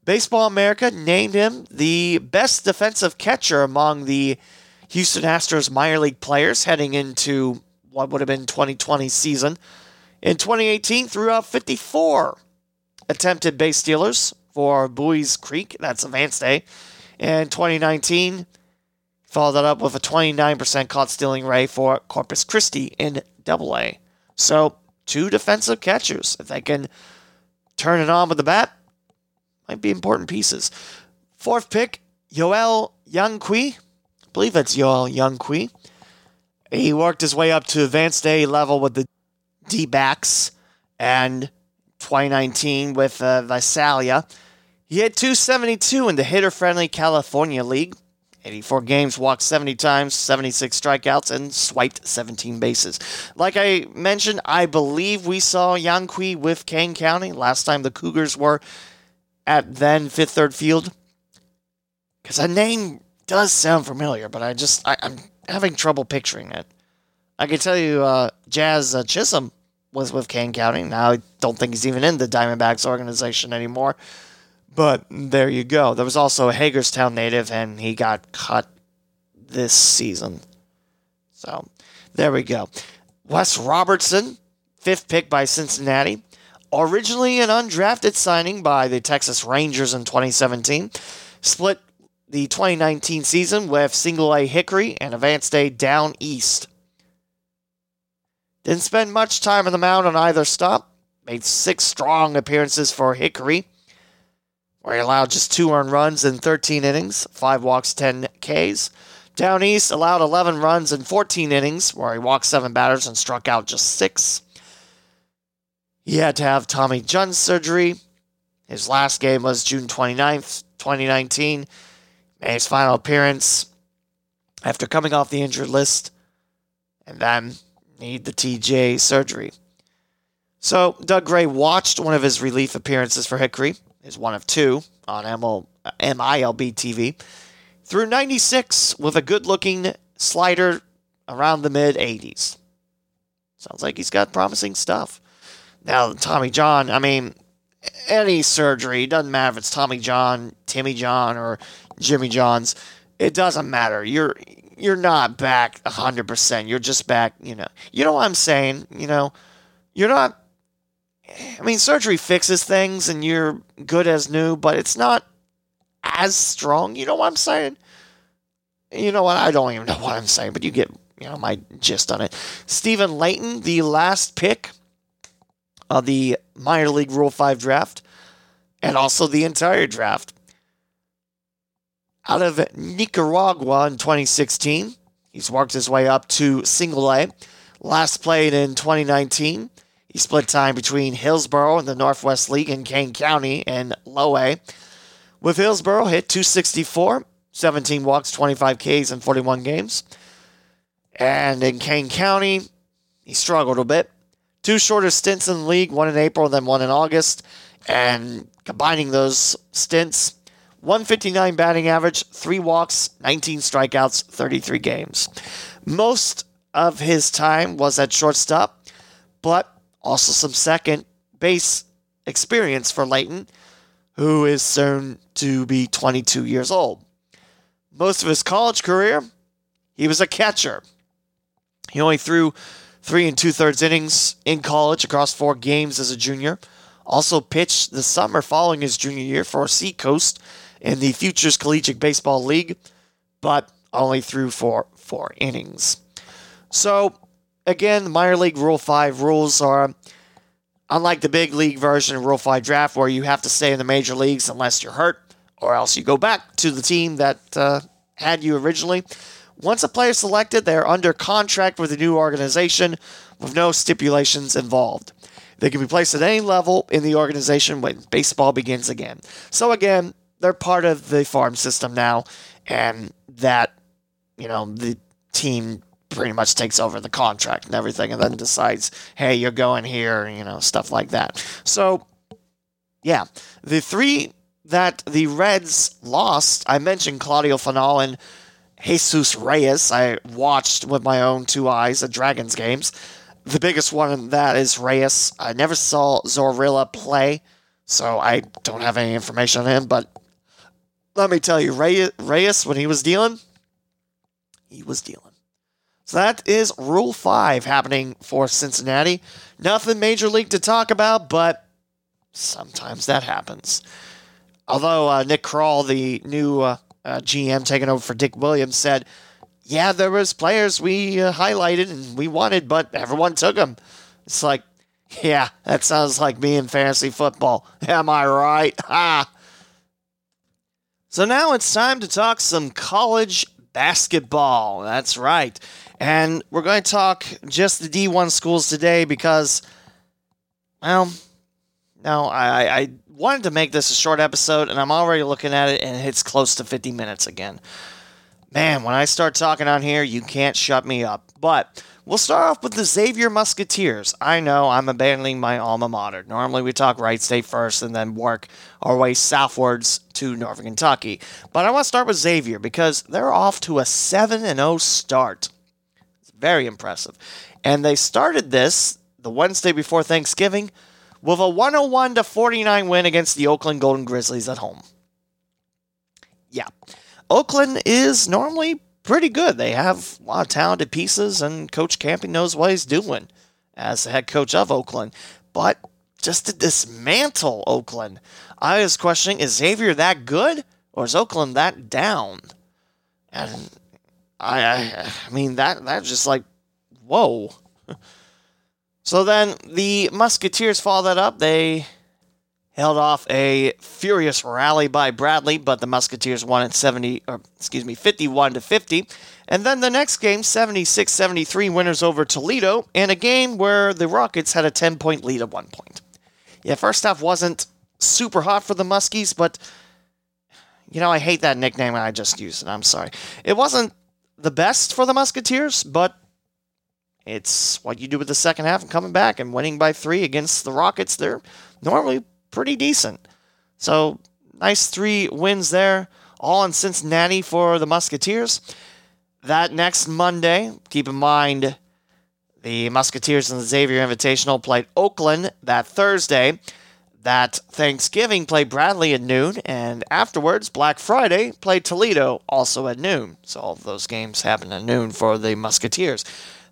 Baseball America named him the best defensive catcher among the Houston Astros minor league players heading into what would have been 2020 season. In 2018, threw out 54 attempted base stealers for Buies Creek, that's Advanced A. In 2019, Followed that up with a 29% caught stealing rate for Corpus Christi in Double A. So, two defensive catchers. If they can turn it on with the bat, might be important pieces. Fourth pick, Yoel Yanqui. I believe that's Yoel Yanqui. He worked his way up to advanced A level with the D backs and 2019 with uh, Visalia. He hit 272 in the hitter friendly California League. 84 games, walked 70 times, 76 strikeouts, and swiped 17 bases. Like I mentioned, I believe we saw Yanqui with Kane County last time the Cougars were at then Fifth Third Field. Because that name does sound familiar, but I just, I, am having trouble picturing it. I can tell you, uh, Jazz uh, Chisholm was with Kane County. Now I don't think he's even in the Diamondbacks organization anymore. But there you go. There was also a Hagerstown native, and he got cut this season. So there we go. Wes Robertson, fifth pick by Cincinnati. Originally an undrafted signing by the Texas Rangers in 2017. Split the 2019 season with single A Hickory and advanced A down east. Didn't spend much time on the mound on either stop. Made six strong appearances for Hickory where he allowed just two earned runs in 13 innings, five walks, 10 Ks. Down East allowed 11 runs in 14 innings, where he walked seven batters and struck out just six. He had to have Tommy John surgery. His last game was June 29th, 2019. Made his final appearance after coming off the injured list and then need the TJ surgery. So Doug Gray watched one of his relief appearances for Hickory is one of two on ML, MILB TV. Through 96 with a good looking slider around the mid 80s. Sounds like he's got promising stuff. Now, Tommy John, I mean, any surgery, doesn't matter if it's Tommy John, Timmy John, or Jimmy John's, it doesn't matter. You're you're not back 100%. You're just back, you know. You know what I'm saying? You know, you're not I mean, surgery fixes things and you're good as new, but it's not as strong. You know what I'm saying? You know what? I don't even know what I'm saying, but you get you know my gist on it. Stephen Layton, the last pick of the minor league Rule Five draft, and also the entire draft. Out of Nicaragua in 2016, he's worked his way up to single A. Last played in 2019. He split time between Hillsboro and the Northwest League in Kane County and Low A. With Hillsboro, hit 264, 17 walks, 25 Ks in 41 games. And in Kane County, he struggled a bit. Two shorter stints in the league, one in April, then one in August. And combining those stints, 159 batting average, three walks, 19 strikeouts, 33 games. Most of his time was at shortstop, but also some second base experience for Layton, who is soon to be 22 years old. Most of his college career, he was a catcher. He only threw three and two thirds innings in college across four games as a junior. Also pitched the summer following his junior year for Seacoast in the Futures Collegiate Baseball League, but only threw for four innings. So, again, the minor league Rule 5 rules are unlike the big league version of Rule 5 draft, where you have to stay in the major leagues unless you're hurt, or else you go back to the team that uh, had you originally. Once a player is selected, they are under contract with a new organization with no stipulations involved. They can be placed at any level in the organization when baseball begins again. So again, they're part of the farm system now, and that, you know, the team pretty much takes over the contract and everything and then decides, hey, you're going here, you know, stuff like that. So, yeah, the three that the Reds lost, I mentioned Claudio Finol and Jesus Reyes. I watched with my own two eyes the Dragons games. The biggest one that is Reyes. I never saw Zorilla play, so I don't have any information on him. But let me tell you, Reyes, when he was dealing, he was dealing. So that is Rule 5 happening for Cincinnati. Nothing major league to talk about, but sometimes that happens. Although uh, Nick Krall, the new uh, uh, GM taking over for Dick Williams, said, "Yeah, there was players we uh, highlighted and we wanted, but everyone took them." It's like, yeah, that sounds like me in fantasy football. Am I right? Ha! So now it's time to talk some college basketball. That's right. And we're going to talk just the D1 schools today because, well, no, I, I wanted to make this a short episode, and I'm already looking at it, and it's close to 50 minutes again. Man, when I start talking on here, you can't shut me up. But we'll start off with the Xavier Musketeers. I know I'm abandoning my alma mater. Normally we talk Wright State first and then work our way southwards to Northern Kentucky. But I want to start with Xavier because they're off to a 7 0 start. It's very impressive. And they started this the Wednesday before Thanksgiving with a 101 to 49 win against the Oakland Golden Grizzlies at home. Yeah. Oakland is normally pretty good. They have a lot of talented pieces, and Coach Kampe knows what he's doing as the head coach of Oakland. But just to dismantle Oakland, I was questioning is Xavier that good or is Oakland that down? And I, I, I mean that that's just like whoa. So then the Musketeers follow that up. They held off a furious rally by Bradley, but the Musketeers won at 70 or excuse me, 51 to 50. And then the next game, 76-73 winners over Toledo, in a game where the Rockets had a 10-point lead at one point. Yeah, first half wasn't super hot for the Muskies, but you know, I hate that nickname and I just used, and I'm sorry. It wasn't the best for the Musketeers, but it's what you do with the second half and coming back and winning by three against the Rockets. They're normally pretty decent. So, nice three wins there, all in Cincinnati for the Musketeers. That next Monday, keep in mind the Musketeers and the Xavier Invitational played Oakland that Thursday. That Thanksgiving played Bradley at noon, and afterwards, Black Friday played Toledo also at noon. So all of those games happen at noon for the Musketeers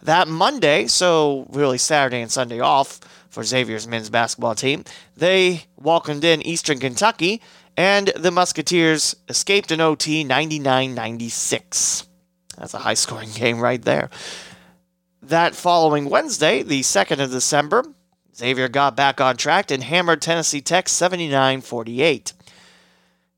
that Monday, so really Saturday and Sunday off for Xavier's men's basketball team, they welcomed in Eastern Kentucky, and the Musketeers escaped an OT 99 96. That's a high scoring game right there. That following Wednesday, the 2nd of December, Xavier got back on track and hammered Tennessee Tech 79 48.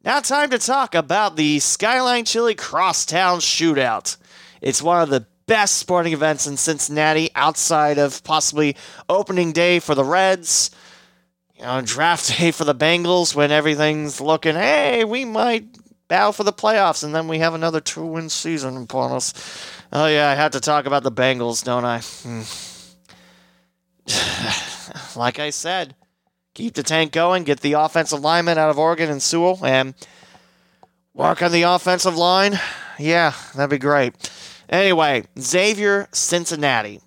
Now, time to talk about the Skyline Chili Crosstown Shootout. It's one of the best sporting events in Cincinnati outside of possibly opening day for the Reds, you know, draft day for the Bengals when everything's looking, hey, we might battle for the playoffs and then we have another two win season upon us. Oh, yeah, I had to talk about the Bengals, don't I? Hmm. like I said, keep the tank going, get the offensive lineman out of Oregon and Sewell, and work on the offensive line. Yeah, that'd be great. Anyway, Xavier Cincinnati.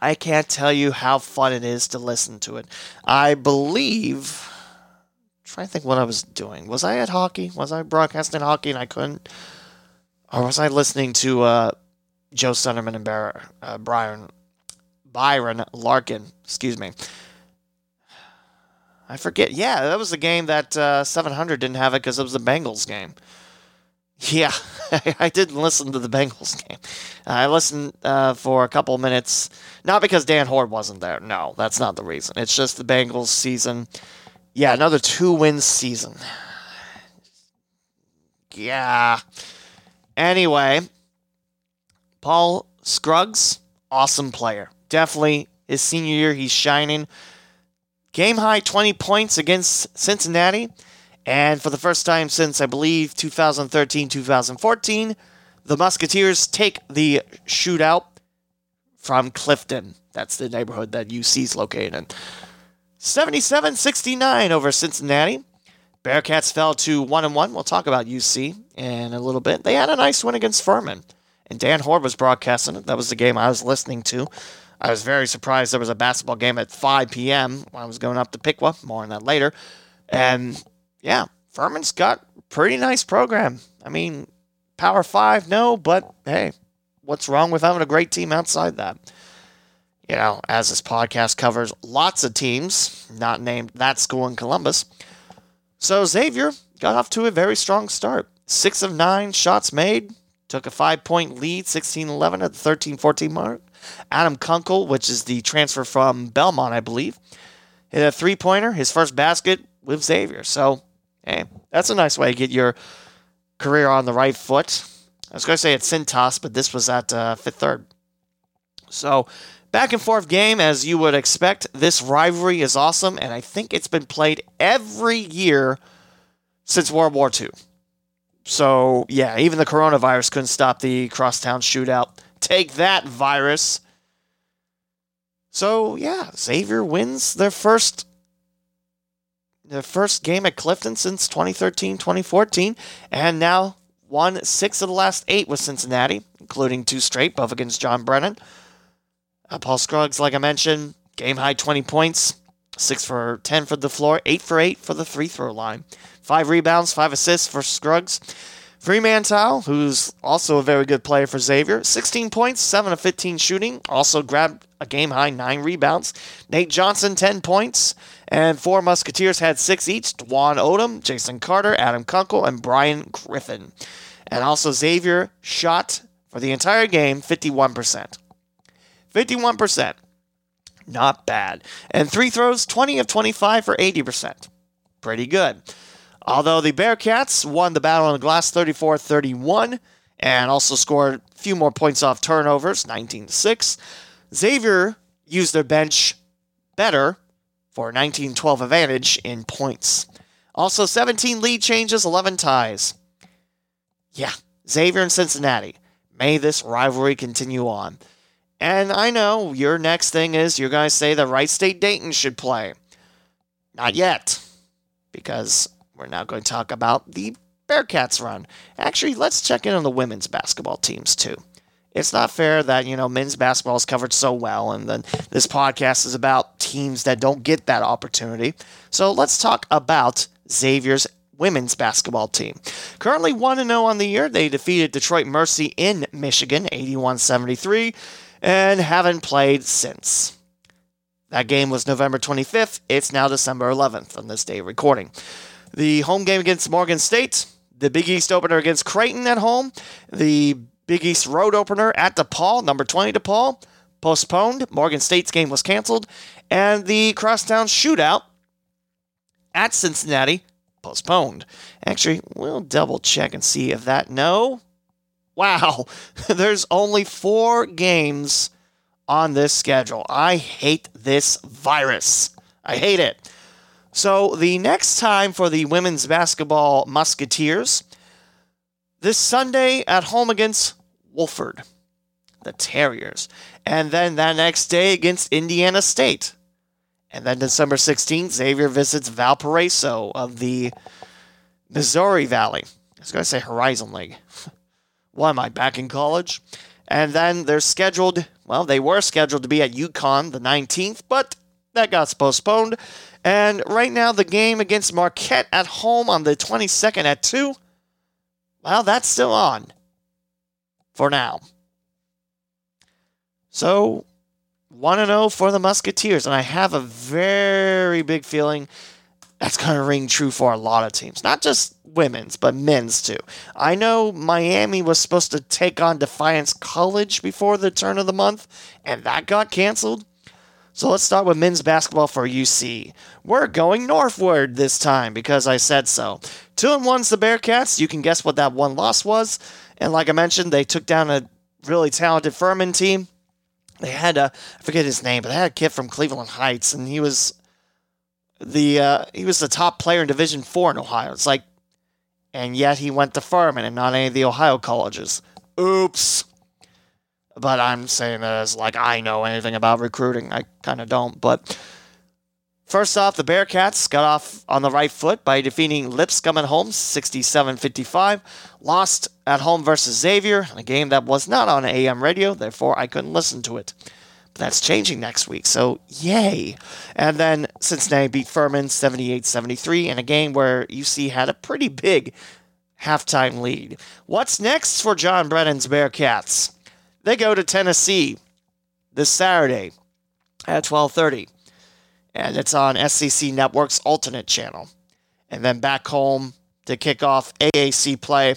I can't tell you how fun it is to listen to it. I believe. Trying to think what I was doing. Was I at hockey? Was I broadcasting hockey and I couldn't? Or was I listening to uh, Joe Sunderman and Bar- uh, Brian Byron Larkin? Excuse me. I forget. Yeah, that was the game that uh, 700 didn't have it because it was the Bengals game. Yeah, I didn't listen to the Bengals game. I listened uh, for a couple minutes, not because Dan Hoard wasn't there. No, that's not the reason. It's just the Bengals season. Yeah, another two win season. Yeah. Anyway, Paul Scruggs, awesome player. Definitely his senior year, he's shining. Game high 20 points against Cincinnati. And for the first time since, I believe, 2013 2014, the Musketeers take the shootout from Clifton. That's the neighborhood that UC is located in. 77 69 over Cincinnati. Bearcats fell to 1 and 1. We'll talk about UC in a little bit. They had a nice win against Furman. And Dan Hoard was broadcasting it. That was the game I was listening to. I was very surprised there was a basketball game at 5 p.m. when I was going up to Piqua. More on that later. And yeah, Furman's got pretty nice program. I mean, Power Five, no, but hey, what's wrong with having a great team outside that? You know, as this podcast covers lots of teams, not named that school in Columbus. So Xavier got off to a very strong start. Six of nine shots made, took a five point lead, 16 11 at the 13 14 mark. Adam Kunkel, which is the transfer from Belmont, I believe, hit a three pointer, his first basket with Xavier. So Hey, that's a nice way to get your career on the right foot. I was going to say at Cintas, but this was at uh, fifth third. So, back and forth game, as you would expect. This rivalry is awesome, and I think it's been played every year since World War II. So, yeah, even the coronavirus couldn't stop the crosstown shootout. Take that, virus. So, yeah, Xavier wins their first the first game at Clifton since 2013 2014, and now won six of the last eight with Cincinnati, including two straight, both against John Brannen. Uh, Paul Scruggs, like I mentioned, game high 20 points, six for 10 for the floor, eight for eight for the free throw line, five rebounds, five assists for Scruggs. Freemantle, who's also a very good player for Xavier, 16 points, 7 of 15 shooting, also grabbed a game high 9 rebounds. Nate Johnson, 10 points, and four Musketeers had six each Dwon Odom, Jason Carter, Adam Kunkel, and Brian Griffin. And also Xavier shot for the entire game 51%. 51%. Not bad. And three throws 20 of 25 for 80%. Pretty good. Although the Bearcats won the battle on the glass 34 31 and also scored a few more points off turnovers 19 6. Xavier used their bench better for 1912 advantage in points. Also, 17 lead changes, 11 ties. Yeah, Xavier and Cincinnati. May this rivalry continue on. And I know your next thing is you guys say the Wright State Dayton should play. Not yet, because we're now going to talk about the Bearcats run. Actually, let's check in on the women's basketball teams too it's not fair that you know men's basketball is covered so well and then this podcast is about teams that don't get that opportunity. So let's talk about xavier's women's basketball team. Currently 1-0 on the year they defeated detroit mercy in michigan 81-73 and haven't played since. That game was november 25th it's now december 11th on this day of recording. The home game against morgan state the Big East opener against Creighton at home, the Big East Road opener at DePaul, number 20 DePaul, postponed. Morgan State's game was canceled. And the crosstown shootout at Cincinnati postponed. Actually, we'll double check and see if that. No. Wow. There's only four games on this schedule. I hate this virus. I hate it. So, the next time for the women's basketball Musketeers, this Sunday at home against Wofford, the Terriers. And then that next day against Indiana State. And then December 16th, Xavier visits Valparaiso of the Missouri Valley. I was going to say Horizon League. Why am I back in college? And then they're scheduled, well, they were scheduled to be at UConn the 19th, but that got postponed. And right now, the game against Marquette at home on the 22nd at 2, well, that's still on for now. So 1 0 for the Musketeers. And I have a very big feeling that's going to ring true for a lot of teams. Not just women's, but men's too. I know Miami was supposed to take on Defiance College before the turn of the month, and that got canceled. So let's start with men's basketball for UC. We're going northward this time because I said so. Two and one's the Bearcats. You can guess what that one loss was. And like I mentioned, they took down a really talented Furman team they had a I forget his name, but they had a kid from Cleveland Heights, and he was the uh, he was the top player in Division Four in Ohio. It's like, and yet he went to Furman and not any of the Ohio colleges. Oops. But I'm saying that as like I know anything about recruiting. I kind of don't, but First off, the Bearcats got off on the right foot by defeating Lipscomb at home 67 55. Lost at home versus Xavier, a game that was not on AM radio, therefore I couldn't listen to it. But that's changing next week, so yay. And then Cincinnati beat Furman 78 73 in a game where UC had a pretty big halftime lead. What's next for John Brannen's Bearcats? They go to Tennessee this Saturday at 1230 and it's on SEC Network's alternate channel. And then back home to kick off AAC play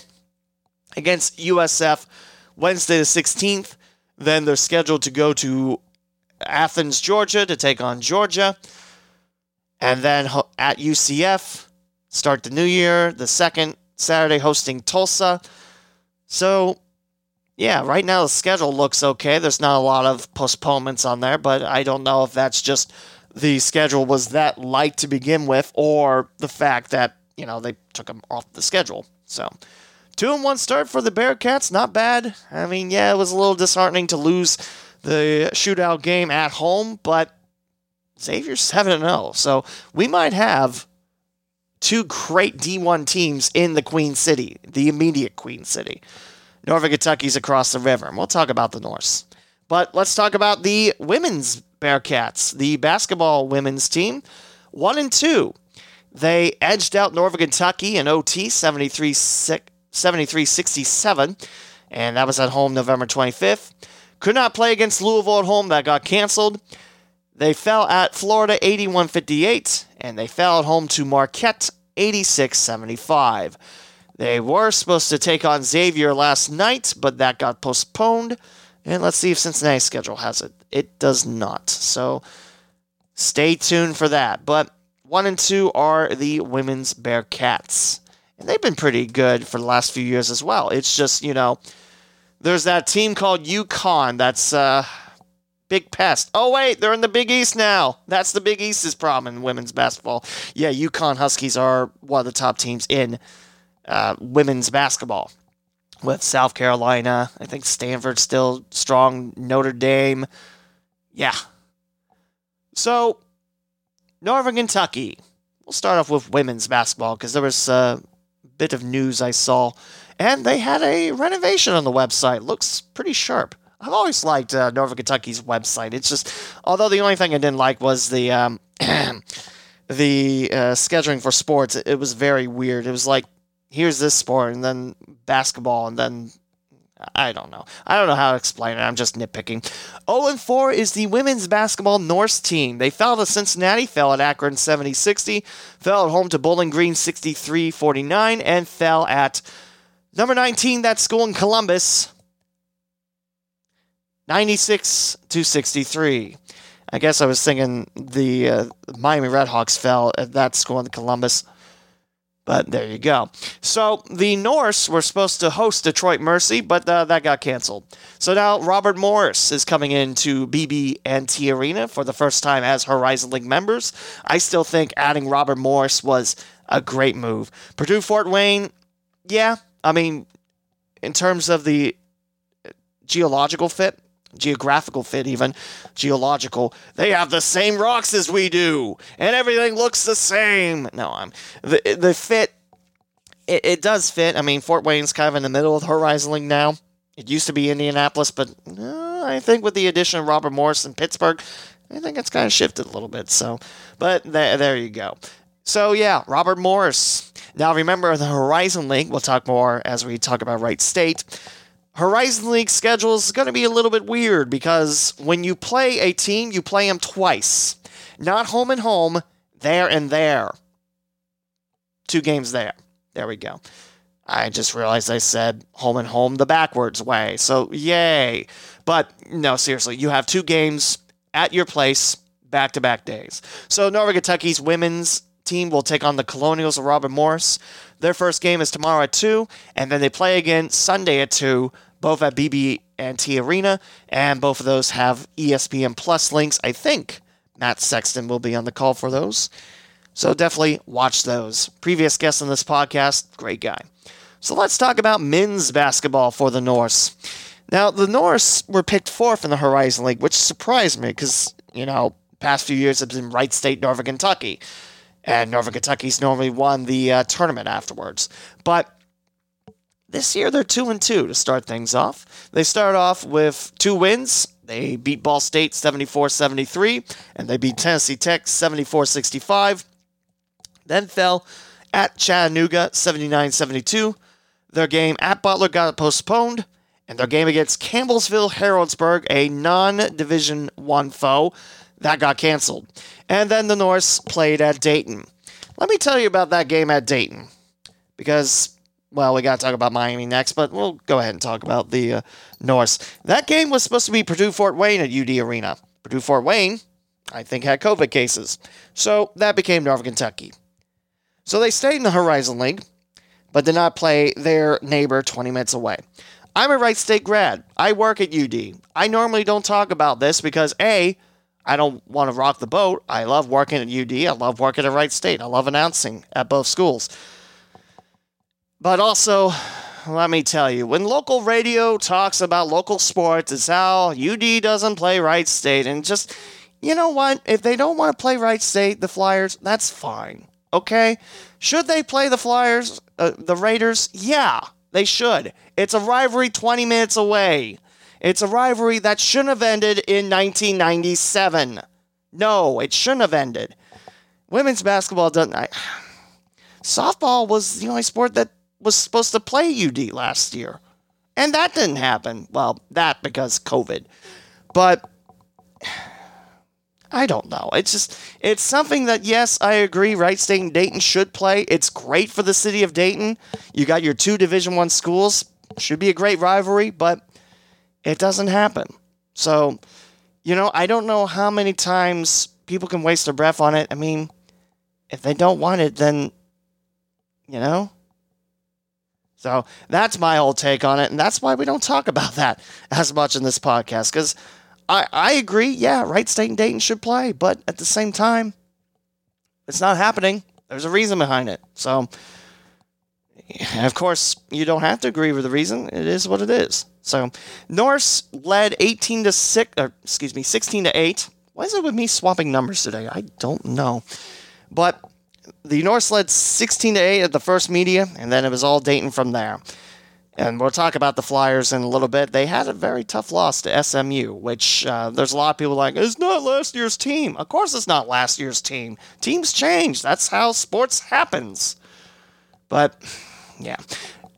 against USF Wednesday the 16th. Then they're scheduled to go to Athens, Georgia to take on Georgia. And then at UCF, start the new year, the second Saturday hosting Tulsa. So, yeah, right now the schedule looks okay. There's not a lot of postponements on there, but I don't know if that's just the schedule was that light to begin with, or the fact that you know they took them off the schedule. So two and one start for the Bearcats, not bad. I mean, yeah, it was a little disheartening to lose the shootout game at home, but Xavier's seven and zero, oh. so we might have two great D1 teams in the Queen City, the immediate Queen City. Northern Kentucky's across the river, and we'll talk about the Norse. But let's talk about the women's Bearcats, the basketball women's team, one and two. They edged out Northern Kentucky in OT 73 67, and that was at home November 25th. Could not play against Louisville at home, that got canceled. They fell at Florida 81 58, and they fell at home to Marquette 86 75. They were supposed to take on Xavier last night, but that got postponed. And let's see if Cincinnati's schedule has it. It does not. So stay tuned for that. But one and two are the women's Bearcats. And they've been pretty good for the last few years as well. It's just, you know, there's that team called UConn that's uh big pest. Oh wait, they're in the Big East now. That's the Big East's problem in women's basketball. Yeah, UConn Huskies are one of the top teams in uh, women's basketball with South Carolina. I think Stanford's still strong. Notre Dame. Yeah. So, Northern Kentucky. We'll start off with women's basketball because there was a bit of news I saw. And they had a renovation on the website. Looks pretty sharp. I've always liked uh, Northern Kentucky's website. It's just, although the only thing I didn't like was the um, the uh, scheduling for sports. It, it was very weird. It was like here's this sport and then basketball and then I don't know. I don't know how to explain it. I'm just nitpicking. 0 4 is the women's basketball Norse team. They fell to Cincinnati, fell at Akron 70 60, fell at home to Bowling Green 63 49, and fell at number 19, that school in Columbus, 96 to 63. I guess I was thinking the uh, Miami Redhawks fell at that school in Columbus. But there you go. So the Norse were supposed to host Detroit Mercy, but uh, that got canceled. So now Robert Morris is coming into BB&T Arena for the first time as Horizon League members. I still think adding Robert Morris was a great move. Purdue Fort Wayne, yeah, I mean, in terms of the geological fit, geographical fit, even geological. They have the same rocks as we do, and everything looks the same. No, I'm the the fit. It, it does fit. I mean, Fort Wayne's kind of in the middle of Horizon League now. It used to be Indianapolis, but uh, I think with the addition of Robert Morris and Pittsburgh, I think it's kind of shifted a little bit. So, but there, there you go. So yeah, Robert Morris. Now remember the Horizon League. We'll talk more as we talk about Wright State. Horizon League schedule is going to be a little bit weird because when you play a team, you play them twice. Not home and home, there and there. Two games there. There we go. I just realized I said home and home the backwards way. So, yay. But no, seriously, you have two games at your place back to back days. So, Northern Kentucky's women's team will take on the Colonials of Robert Morris. Their first game is tomorrow at 2, and then they play again Sunday at 2, both at BB&T Arena, and both of those have ESPN Plus links. I think Matt Sexton will be on the call for those. So definitely watch those. Previous guest on this podcast, great guy. So let's talk about men's basketball for the Norse. Now, the Norse were picked fourth in the Horizon League, which surprised me because, you know, past few years have been Wright State, Northern Kentucky and Northern Kentucky's normally won the uh, tournament afterwards. But this year they're two and two to start things off. They start off with two wins. They beat Ball State 74-73, and they beat Tennessee Tech 74-65. Then fell at Chattanooga 79-72. Their game at Butler got postponed, and their game against Campbellsville Harrodsburg, a non-Division One foe, that got canceled. And then the Norse played at Dayton. Let me tell you about that game at Dayton. Because, well, we got to talk about Miami next, but we'll go ahead and talk about the uh, Norse. That game was supposed to be Purdue Fort Wayne at UD Arena. Purdue Fort Wayne, I think, had COVID cases. So that became Northern Kentucky. So they stayed in the Horizon League, but did not play their neighbor 20 minutes away. I'm a Wright State grad. I work at UD. I normally don't talk about this because A, I don't want to rock the boat. I love working at UD. I love working at Wright State. I love announcing at both schools. But also, let me tell you, when local radio talks about local sports, it's how UD doesn't play Wright State. And just, you know what? If they don't want to play Wright State, the Flyers, that's fine. Okay? Should they play the Flyers, uh, the Raiders? Yeah, they should. It's a rivalry 20 minutes away. It's a rivalry that shouldn't have ended in 1997. No, it shouldn't have ended. Women's basketball doesn't. I, softball was the only sport that was supposed to play UD last year. And that didn't happen. Well, that because COVID. But I don't know. It's just it's something that yes, I agree. Wright State and Dayton should play. It's great for the city of Dayton. You got your two Division One schools. Should be a great rivalry, but it doesn't happen. So, you know, I don't know how many times people can waste their breath on it. I mean, if they don't want it, then, you know? So that's my whole take on it. And that's why we don't talk about that as much in this podcast. Because I, I agree, yeah, Wright State and Dayton should play. But at the same time, it's not happening. There's a reason behind it. So, of course, you don't have to agree with the reason. It is what it is. So Norse led 18 to 6 or excuse me, 16 to 8. Why is it with me swapping numbers today? I don't know. But the Norse led 16 to 8 at the first media and then it was all Dayton from there. And we'll talk about the Flyers in a little bit. They had a very tough loss to SMU, which uh, there's a lot of people like, it's not last year's team. Of course, it's not last year's team. Teams change. That's how sports happens. But, yeah.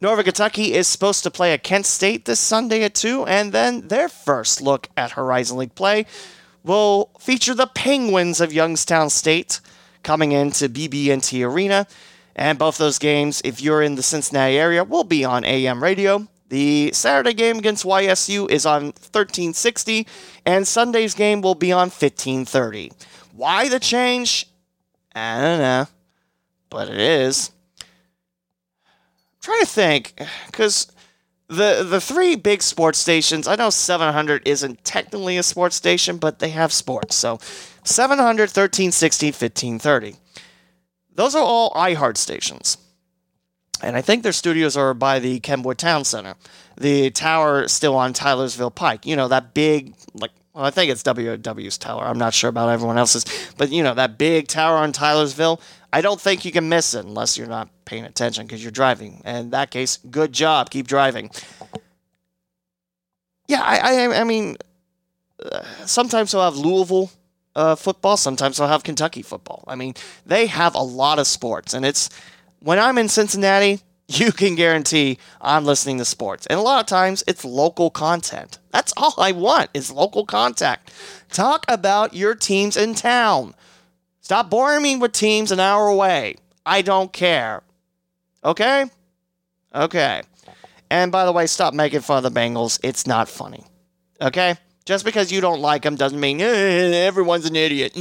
Northern Kentucky is supposed to play at Kent State this Sunday at 2, and then their first look at Horizon League play will feature the Penguins of Youngstown State coming into BB&T Arena. And both those games, if you're in the Cincinnati area, will be on AM radio. The Saturday game against YSU is on 1360, and Sunday's game will be on 1530. Why the change? I don't know, but it is. Trying to think, because the the three big sports stations. I know 700 isn't technically a sports station, but they have sports. So 700, 1360, 1530. Those are all iHeart stations. And I think their studios are by the Kenwood Town Center. The tower still on Tylersville Pike. You know, that big, like, well, I think it's WW's tower. I'm not sure about everyone else's. But, you know, that big tower on Tylersville, I don't think you can miss it unless you're not paying attention because you're driving. And in that case, good job. Keep driving. Yeah, I, I, I mean, uh, sometimes they'll have Louisville uh, football. Sometimes they'll have Kentucky football. I mean, they have a lot of sports, and it's when I'm in Cincinnati, you can guarantee I'm listening to sports. And a lot of times it's local content. That's all I want is local contact. Talk about your teams in town. Stop boring me with teams an hour away. I don't care. Okay? Okay. And by the way, stop making fun of the Bengals. It's not funny. Okay? Just because you don't like them doesn't mean eh, everyone's an idiot.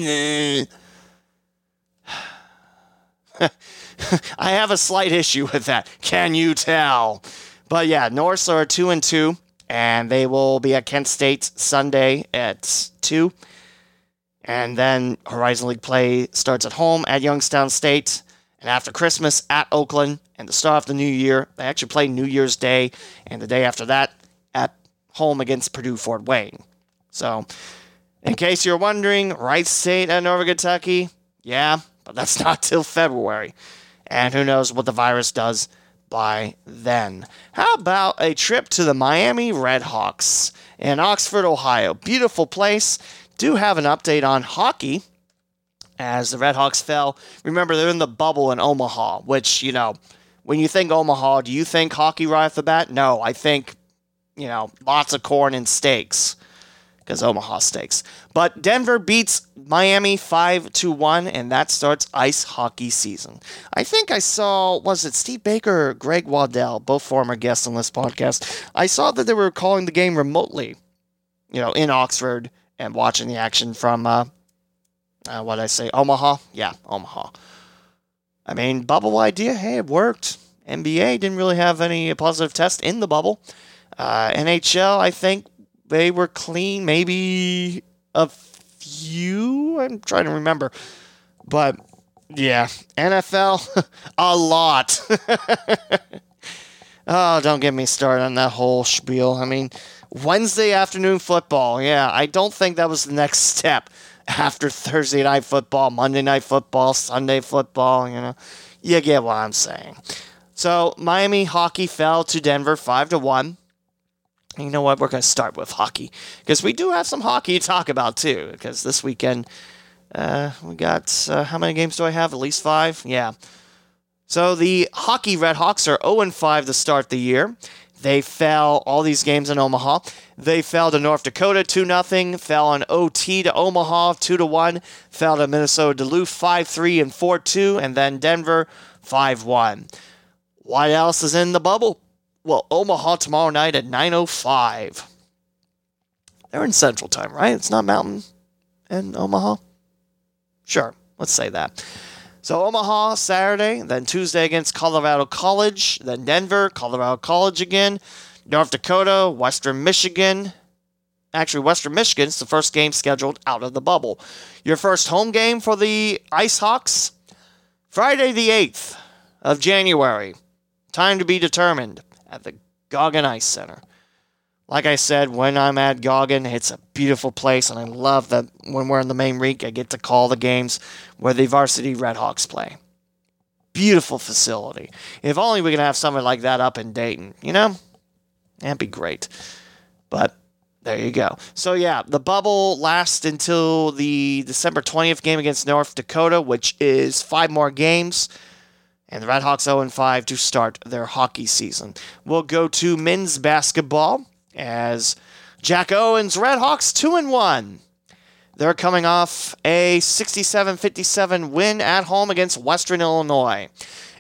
I have a slight issue with that. Can you tell? But yeah, Norse are two and two, and they will be at Kent State Sunday at two. And then Horizon League play starts at home at Youngstown State, and after Christmas at Oakland, and the start of the new year, they actually play New Year's Day, and the day after that at home against Purdue Fort Wayne. So, in case you're wondering, Wright State and Northern Kentucky, yeah, but that's not till February. And who knows what the virus does by then. How about a trip to the Miami Redhawks in Oxford, Ohio? Beautiful place. Do have an update on hockey as the Redhawks fell. Remember, they're in the bubble in Omaha, which, you know, when you think Omaha, do you think hockey right off the bat? No, I think, you know, lots of corn and steaks because Omaha Steaks. But Denver beats Miami 5 to 1, and that starts ice hockey season. I think I saw, was it Steve Baker or Greg Waddell, both former guests on this podcast? I saw that they were calling the game remotely, you know, in Oxford and watching the action from, uh, uh, what I say, Omaha? Yeah, Omaha. I mean, bubble idea, hey, it worked. NBA didn't really have any positive test in the bubble. Uh, NHL, I think, they were clean, maybe a few. I'm trying to remember. But yeah, NFL, a lot. oh, don't get me started on that whole spiel. I mean, Wednesday afternoon football. Yeah, I don't think that was the next step after Thursday night football, Monday night football, Sunday football. You know, you get what I'm saying. So Miami hockey fell to Denver five to one you know what? We're going to start with hockey because we do have some hockey to talk about too. Because this weekend, uh, we got uh, how many games do I have? At least five. Yeah. So the hockey Redhawks are 0 5 to start the year. They fell all these games in Omaha. They fell to North Dakota 2 0, fell on OT to Omaha 2 1, fell to Minnesota Duluth 5 3 and 4 2, and then Denver 5 1. What else is in the bubble? well, Omaha tomorrow night at 9.05. They're in Central Time, right? It's not Mountain and Omaha? Sure, let's say that. So Omaha Saturday, then Tuesday against Colorado College, then Denver, Colorado College again, North Dakota, Western Michigan. Actually, Western Michigan is the first game scheduled out of the bubble. Your first home game for the Ice Hawks, Friday the 8th of January. Time to be determined at the Goggin Ice Center. Like I said, when I'm at Goggin, it's a beautiful place, and I love that when we're in the main rink, I get to call the games where the varsity Redhawks play. Beautiful facility. If only we could have something like that up in Dayton, you know? That'd be great. But there you go. So yeah, the bubble lasts until the December 20th game against North Dakota, which is five more games and the Redhawks 0 5 to start their hockey season. We'll go to men's basketball as Jack Owen's Redhawks 2 and 1. They're coming off a 67 57 win at home against Western Illinois.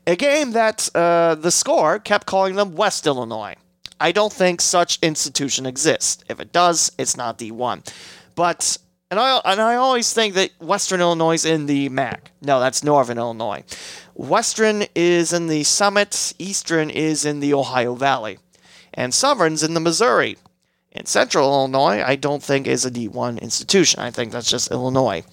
A game that uh, the score kept calling them West Illinois. I don't think such institution exists. If it does, it's not D1. But and I and I always think that Western Illinois is in the MAC. No, that's Northern Illinois. Western is in the Summit, Eastern is in the Ohio Valley, and Southern's in the Missouri. In Central Illinois, I don't think is a D1 institution. I think that's just Illinois.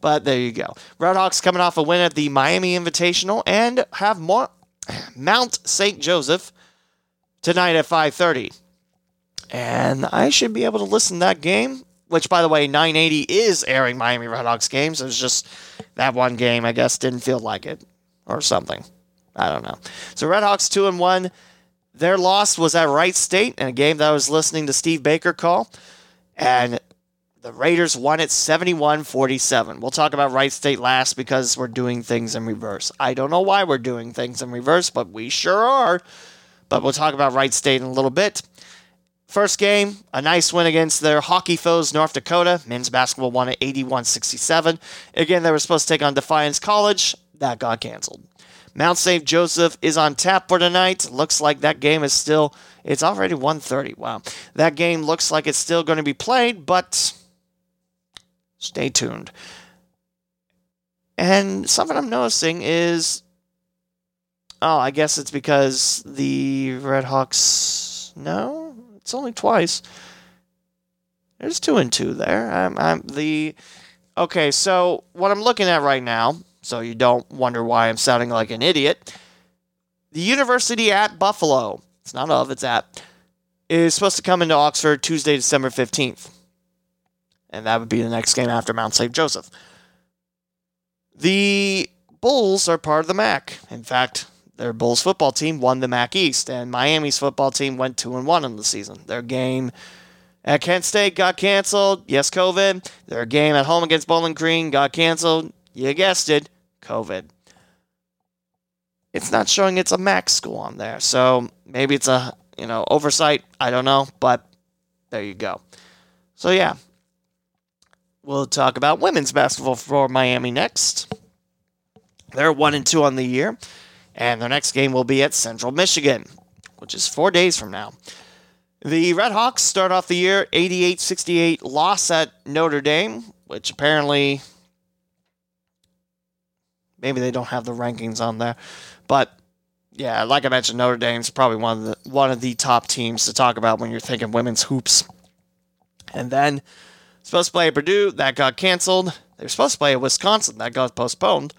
But there you go. Redhawks coming off a win at the Miami Invitational and have more Mount St. Joseph tonight at 5:30. And I should be able to listen to that game, which by the way, 980 is airing Miami Redhawks games. It was just that one game I guess didn't feel like it or something. I don't know. So Redhawks 2 and 1. Their loss was at Wright State in a game that I was listening to Steve Baker call. And the Raiders won it 71 47. We'll talk about Wright State last because we're doing things in reverse. I don't know why we're doing things in reverse, but we sure are. But we'll talk about Wright State in a little bit. First game, a nice win against their hockey foes, North Dakota. Men's basketball won at 81 67. Again, they were supposed to take on Defiance College. That got canceled. Mount St. Joseph is on tap for tonight. Looks like that game is still, it's already 1.30. Wow. That game looks like it's still going to be played, but Stay tuned. And something I'm noticing is oh, I guess it's because the Red Hawks. No, it's only twice. There's two and two there. I'm, I'm the okay. So what I'm looking at right now, so you don't wonder why I'm sounding like an idiot. The University at Buffalo. It's not of. It's at. Is supposed to come into Oxford Tuesday, December fifteenth and that would be the next game after Mount St. Joseph. The Bulls are part of the MAC. In fact, their Bulls football team won the MAC East, and Miami's football team went two and one in the season. Their game at Kent State got canceled. Yes, COVID. Their game at home against Bowling Green got canceled. You guessed it, COVID. It's not showing it's a MAC school on there, so maybe it's a you know oversight. I don't know, but there you go. So yeah, We'll talk about women's basketball for Miami next. They're one and two on the year, and their next game will be at Central Michigan, which is four days from now. The Red Hawks start off the year 88 68 loss at Notre Dame, which apparently maybe they don't have the rankings on there. But yeah, like I mentioned, Notre Dame's probably one of the one of the top teams to talk about when you're thinking women's hoops. And then Supposed to play at Purdue, that got canceled. They were supposed to play at Wisconsin, that got postponed.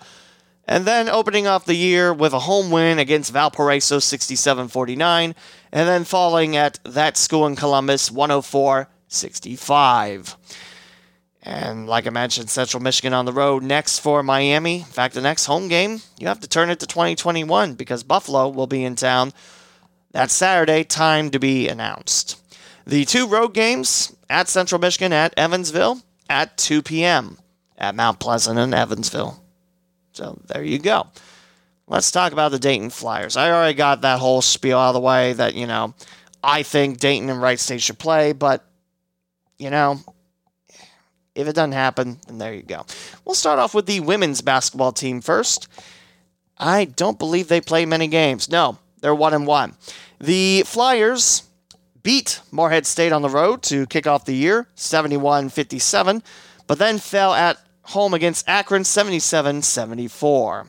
And then opening off the year with a home win against Valparaiso 67 49, and then falling at that school in Columbus 104 65. And like I mentioned, Central Michigan on the road next for Miami. In fact, the next home game, you have to turn it to 2021 because Buffalo will be in town that Saturday, time to be announced. The two road games at Central Michigan, at Evansville, at 2 p.m. at Mount Pleasant and Evansville. So there you go. Let's talk about the Dayton Flyers. I already got that whole spiel out of the way that, you know, I think Dayton and Wright State should play, but, you know, if it doesn't happen, then there you go. We'll start off with the women's basketball team first. I don't believe they play many games. No, they're one and one. The Flyers beat Morehead State on the road to kick off the year, 71 57, but then fell at home against Akron, 77 74.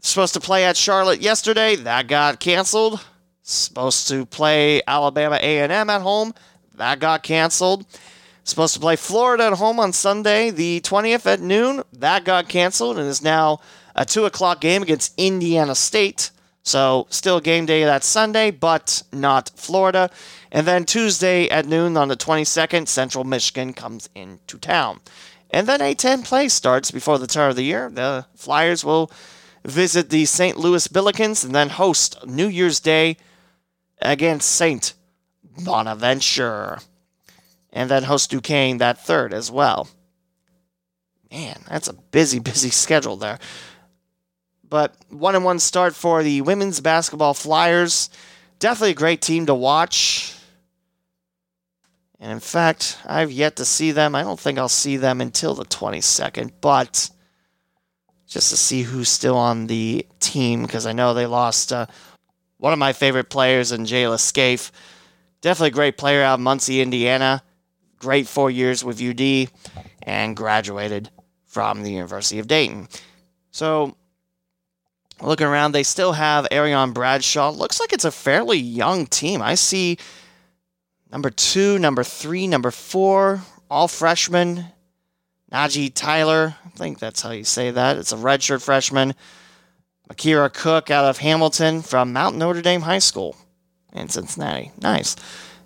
Supposed to play at Charlotte yesterday, that got canceled. Supposed to play Alabama A&M at home, that got canceled. Supposed to play Florida at home on Sunday, the 20th at noon, that got canceled and is now a 2 o'clock game against Indiana State. So still game day that Sunday, but not Florida. And then Tuesday at noon on the 22nd, Central Michigan comes into town. And then A10 play starts before the turn of the year. The Flyers will visit the St. Louis Billikens and then host New Year's Day against St. Bonaventure. And then host Duquesne that third as well. Man, that's a busy, busy schedule there. But one and one start for the women's basketball Flyers. Definitely a great team to watch. And in fact, I've yet to see them. I don't think I'll see them until the 22nd, but just to see who's still on the team because I know they lost uh, one of my favorite players in Jayla Scaife. Definitely a great player out of Muncie, Indiana. Great four years with UD and graduated from the University of Dayton. So, looking around, they still have Araion Bradshaw. Looks like it's a fairly young team. I see number two, number three, number four, all freshmen. Najee Tyler, I think that's how you say that. It's a redshirt freshman. Akira Cook out of Hamilton from Mount Notre Dame High School in Cincinnati. Nice.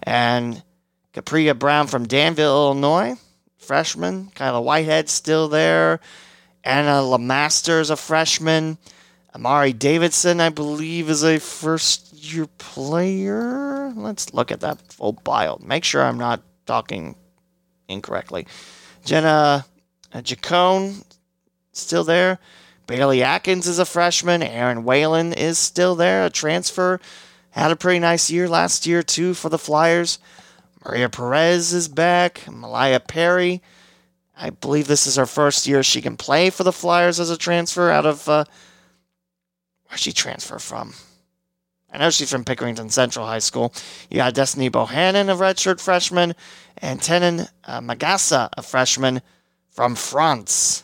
And Capria Brown from Danville, Illinois. Freshman. Kyla Whitehead still there. Anna Lamaster is a freshman. Amari Davidson, I believe, is a first year player. Let's look at that full bio. Make sure I'm not talking incorrectly. Jenna uh, Giacone, still there. Bailey Atkins is a freshman. Erin Whalen is still there, a transfer. Had a pretty nice year last year, too, for the Flyers. Maria Perez is back. Malaya Perry. I believe this is her first year she can play for the Flyers as a transfer out of. Uh, where's she transfer from? I know she's from Pickerington Central High School. You got Destiny Bohannon, a redshirt freshman, and Tenon uh, a freshman from France.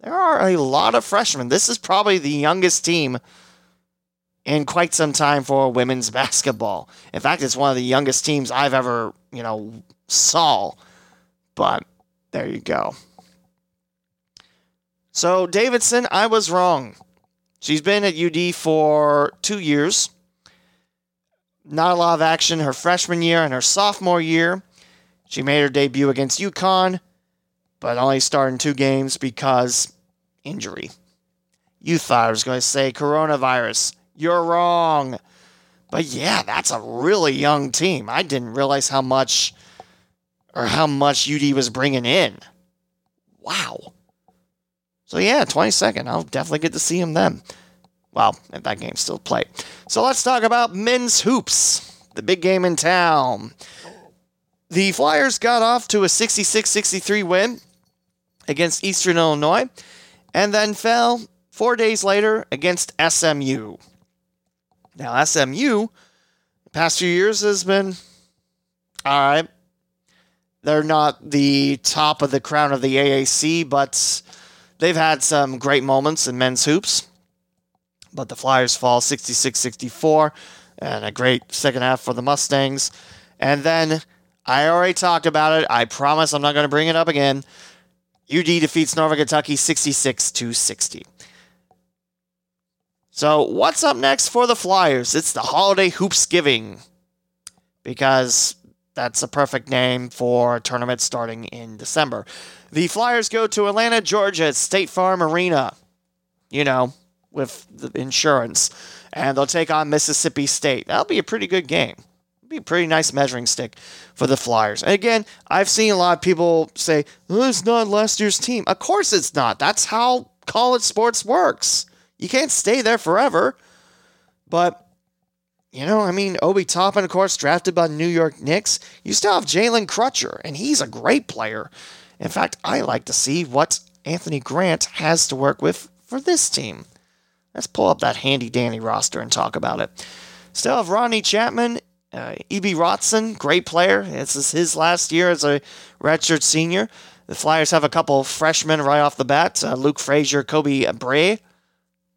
There are a lot of freshmen. This is probably the youngest team in quite some time for women's basketball. In fact, it's one of the youngest teams I've ever, you know, saw. But there you go. So, Davidson, I was wrong. She's been at UD for two years. Not a lot of action her freshman year and her sophomore year. She made her debut against UConn but only starting two games because injury. You thought I was going to say coronavirus. You're wrong. But yeah, that's a really young team. I didn't realize how much or how much UD was bringing in. Wow. So yeah, 22nd. I'll definitely get to see him then. Well, if that game's still played. So let's talk about men's hoops, the big game in town. The Flyers got off to a 66 63 win against Eastern Illinois, and then fell four days later against SMU. Now, SMU, the past few years has been all right. They're not the top of the crown of the AAC, but they've had some great moments in men's hoops. But the Flyers fall 66 64, and a great second half for the Mustangs. And then I already talked about it. I promise I'm not going to bring it up again. UD defeats Northern Kentucky 66 to 60. So, what's up next for the Flyers? It's the Holiday Hoopsgiving because that's a perfect name for a tournament starting in December. The Flyers go to Atlanta, Georgia at State Farm Arena, you know, with the insurance, and they'll take on Mississippi State. That'll be a pretty good game be a pretty nice measuring stick for the Flyers. And again, I've seen a lot of people say, oh, it's not last year's team. Of course it's not. That's how college sports works. You can't stay there forever. But, you know, I mean, Obi Toppin, of course, drafted by the New York Knicks. You still have Jalen Crutcher, and he's a great player. In fact, I like to see what Anthony Grant has to work with for this team. Let's pull up that handy dandy roster and talk about it. Still have Ronnie Chapman uh, Ibi Watson, great player. This is his last year as a redshirt senior. The Flyers have a couple freshmen right off the bat uh, Luke Frazier, Koby Brea.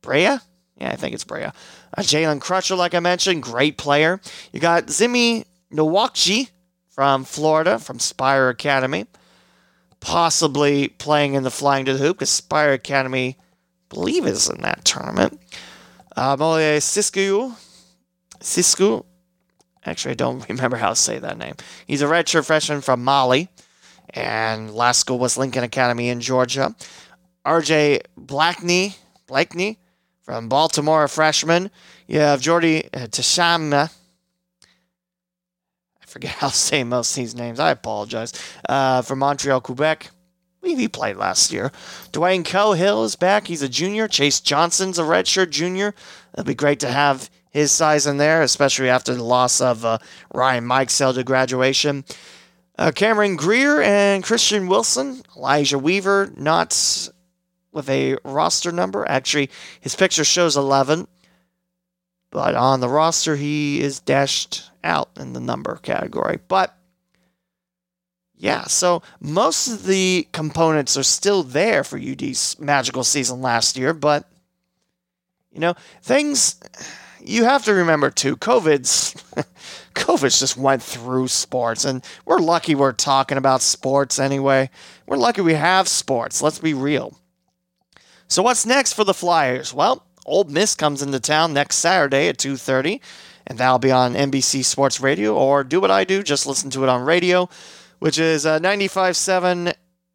Brea? Yeah, I think it's Brea. Uh, Jalen Crutcher, like I mentioned, great player. You got Zimi Nwokeji from Florida, from Spire Academy, possibly playing in the Flying to the Hoop because Spire Academy, I believe, is in that tournament. Uh, Mole Sisku, Sisku, Actually, I don't remember how to say that name. He's a redshirt freshman from Mali, and last school was Lincoln Academy in Georgia. RJ Blackney, Blakeney from Baltimore, a freshman. You have Jordy uh, Tashama. I forget how to say most of these names. I apologize. Uh, from Montreal, Quebec. He played last year. Dwayne Cohill is back. He's a junior. Chase Johnson's a redshirt junior. It'll be great to have his size in there, especially after the loss of uh, Ryan Mikesell to graduation. Uh, Cameron Greer and Christian Wilson, Elijah Weaver, not with a roster number. Actually, his picture shows 11. but on the roster, he is dashed out in the number category. But yeah, so most of the components are still there for UD's magical season last year, but you know, things you have to remember too, COVID's COVID's just went through sports and we're lucky we're talking about sports anyway. We're lucky we have sports, let's be real. So what's next for the Flyers? Well, Ole Miss comes into town next Saturday at 2:30, and that'll be on NBC Sports Radio. Or do what I do, just listen to it on radio, which is uh, 95.7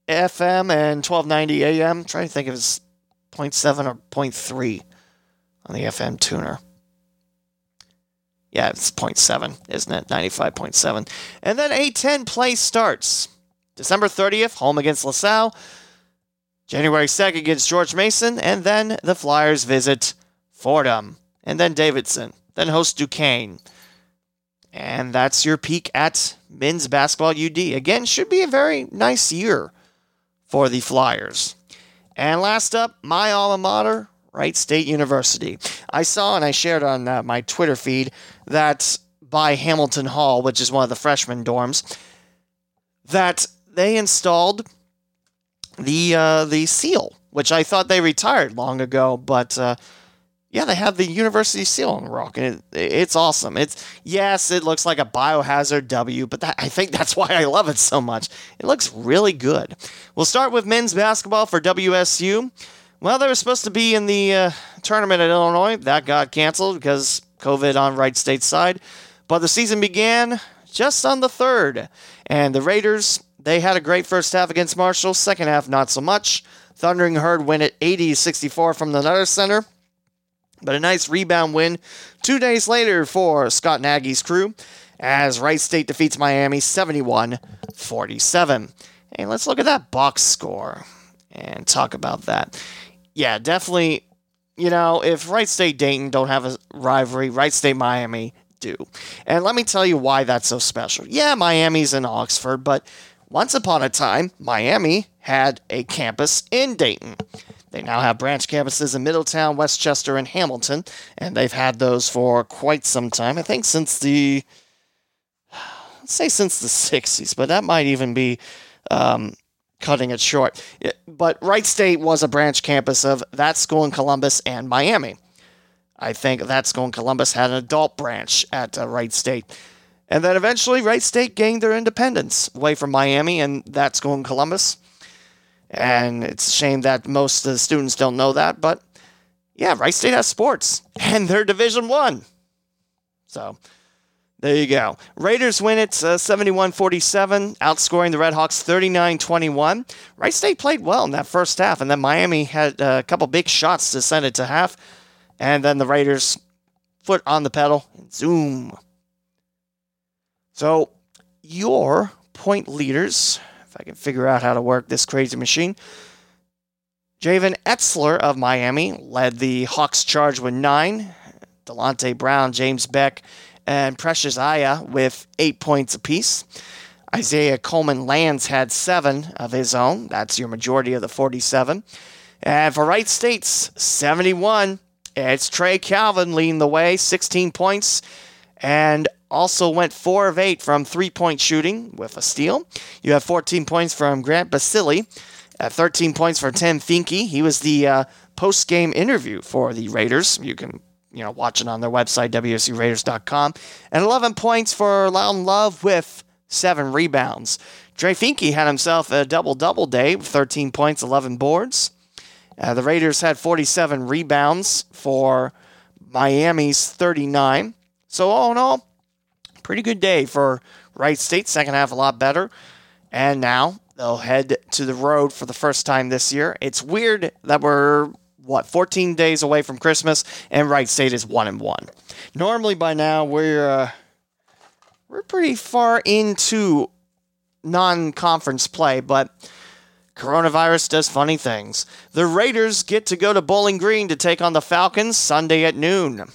FM and 1290 AM. I'm trying to think if it's 0.7 or 0.3 on the FM tuner. Yeah, it's 0.7, isn't it? 95.7. And then A10 play starts. December 30th, home against LaSalle. January 2nd against George Mason, and then the Flyers visit Fordham, and then Davidson, then host Duquesne. And that's your peek at men's basketball UD. Again, should be a very nice year for the Flyers. And last up, my alma mater, Wright State University. I saw and I shared on uh, my Twitter feed that by Hamilton Hall, which is one of the freshman dorms, that they installed the uh, the seal, which I thought they retired long ago, but uh, yeah, they have the university seal on the rock, and it, it's awesome. It's yes, it looks like a biohazard W, but that, I think that's why I love it so much. It looks really good. We'll start with men's basketball for WSU. Well, they were supposed to be in the uh, tournament at Illinois. That got canceled because COVID on Wright State's side. But the season began just on the third, and the Raiders they had a great first half against Marshall, second half, not so much. Thundering Herd win at 80 64 from the Nutter Center. But a nice rebound win two days later for Scott Nagy's crew as Wright State defeats Miami 71 47. And let's look at that box score and talk about that. Yeah, definitely. You know, if Wright State Dayton don't have a rivalry, Wright State Miami do. And let me tell you why that's so special. Yeah, Miami's in Oxford, but once upon a time, Miami had a campus in Dayton. They now have branch campuses in Middletown, Westchester, and Hamilton, and they've had those for quite some time. I think since the, let's say since the 60s, but that might even be um, cutting it short. But Wright State was a branch campus of that school in Columbus and Miami. I think that school in Columbus had an adult branch at uh, Wright State. And then eventually, Wright State gained their independence away from Miami and that school in Columbus. And it's a shame that most of the students don't know that, but yeah, Wright State has sports and they're Division One. So there you go. Raiders win it uh, 71 47, outscoring the Redhawks 39 21. Wright State played well in that first half, and then Miami had a couple big shots to send it to half. And then the Raiders, foot on the pedal, and zoom, so, your point leaders, if I can figure out how to work this crazy machine, Javen Etzler of Miami led the Hawks charge with nine. Dalonte Brown, James Beck, and Precious Ayah with eight points apiece. Isaiah Coleman Lands had seven of his own. That's your majority of the 47. And for Wright State's 71, it's Trey Calvin leading the way, 16 points. And also went 4 of 8 from three point shooting with a steal. You have 14 points from Grant Basile, uh, 13 points for Tim Finke. He was the uh, post game interview for the Raiders. You can you know watch it on their website, WSURaiders.com. And 11 points for Loudon Love with seven rebounds. Dre Finke had himself a double double day with 13 points, 11 boards. Uh, the Raiders had 47 rebounds for Miami's 39. So, all in all, pretty good day for Wright State. Second half a lot better. And now they'll head to the road for the first time this year. It's weird that we're what 14 days away from Christmas and Wright State is one and one. Normally by now we're uh, we're pretty far into non-conference play, but coronavirus does funny things. The Raiders get to go to Bowling Green to take on the Falcons Sunday at noon.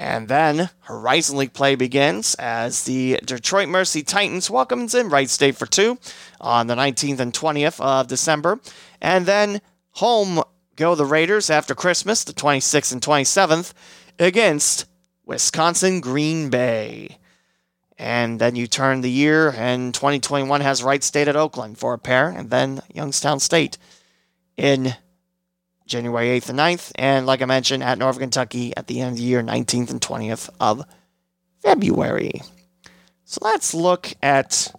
And then Horizon League play begins as the Detroit Mercy Titans welcomes in Wright State for two on the 19th and 20th of December. And then home go the Raiders after Christmas, the 26th and 27th, against Wisconsin Green Bay. And then you turn the year, and 2021 has Wright State at Oakland for a pair, and then Youngstown State in January 8th and 9th. And like I mentioned, at Northern Kentucky at the end of the year, 19th and 20th of February. So let's look at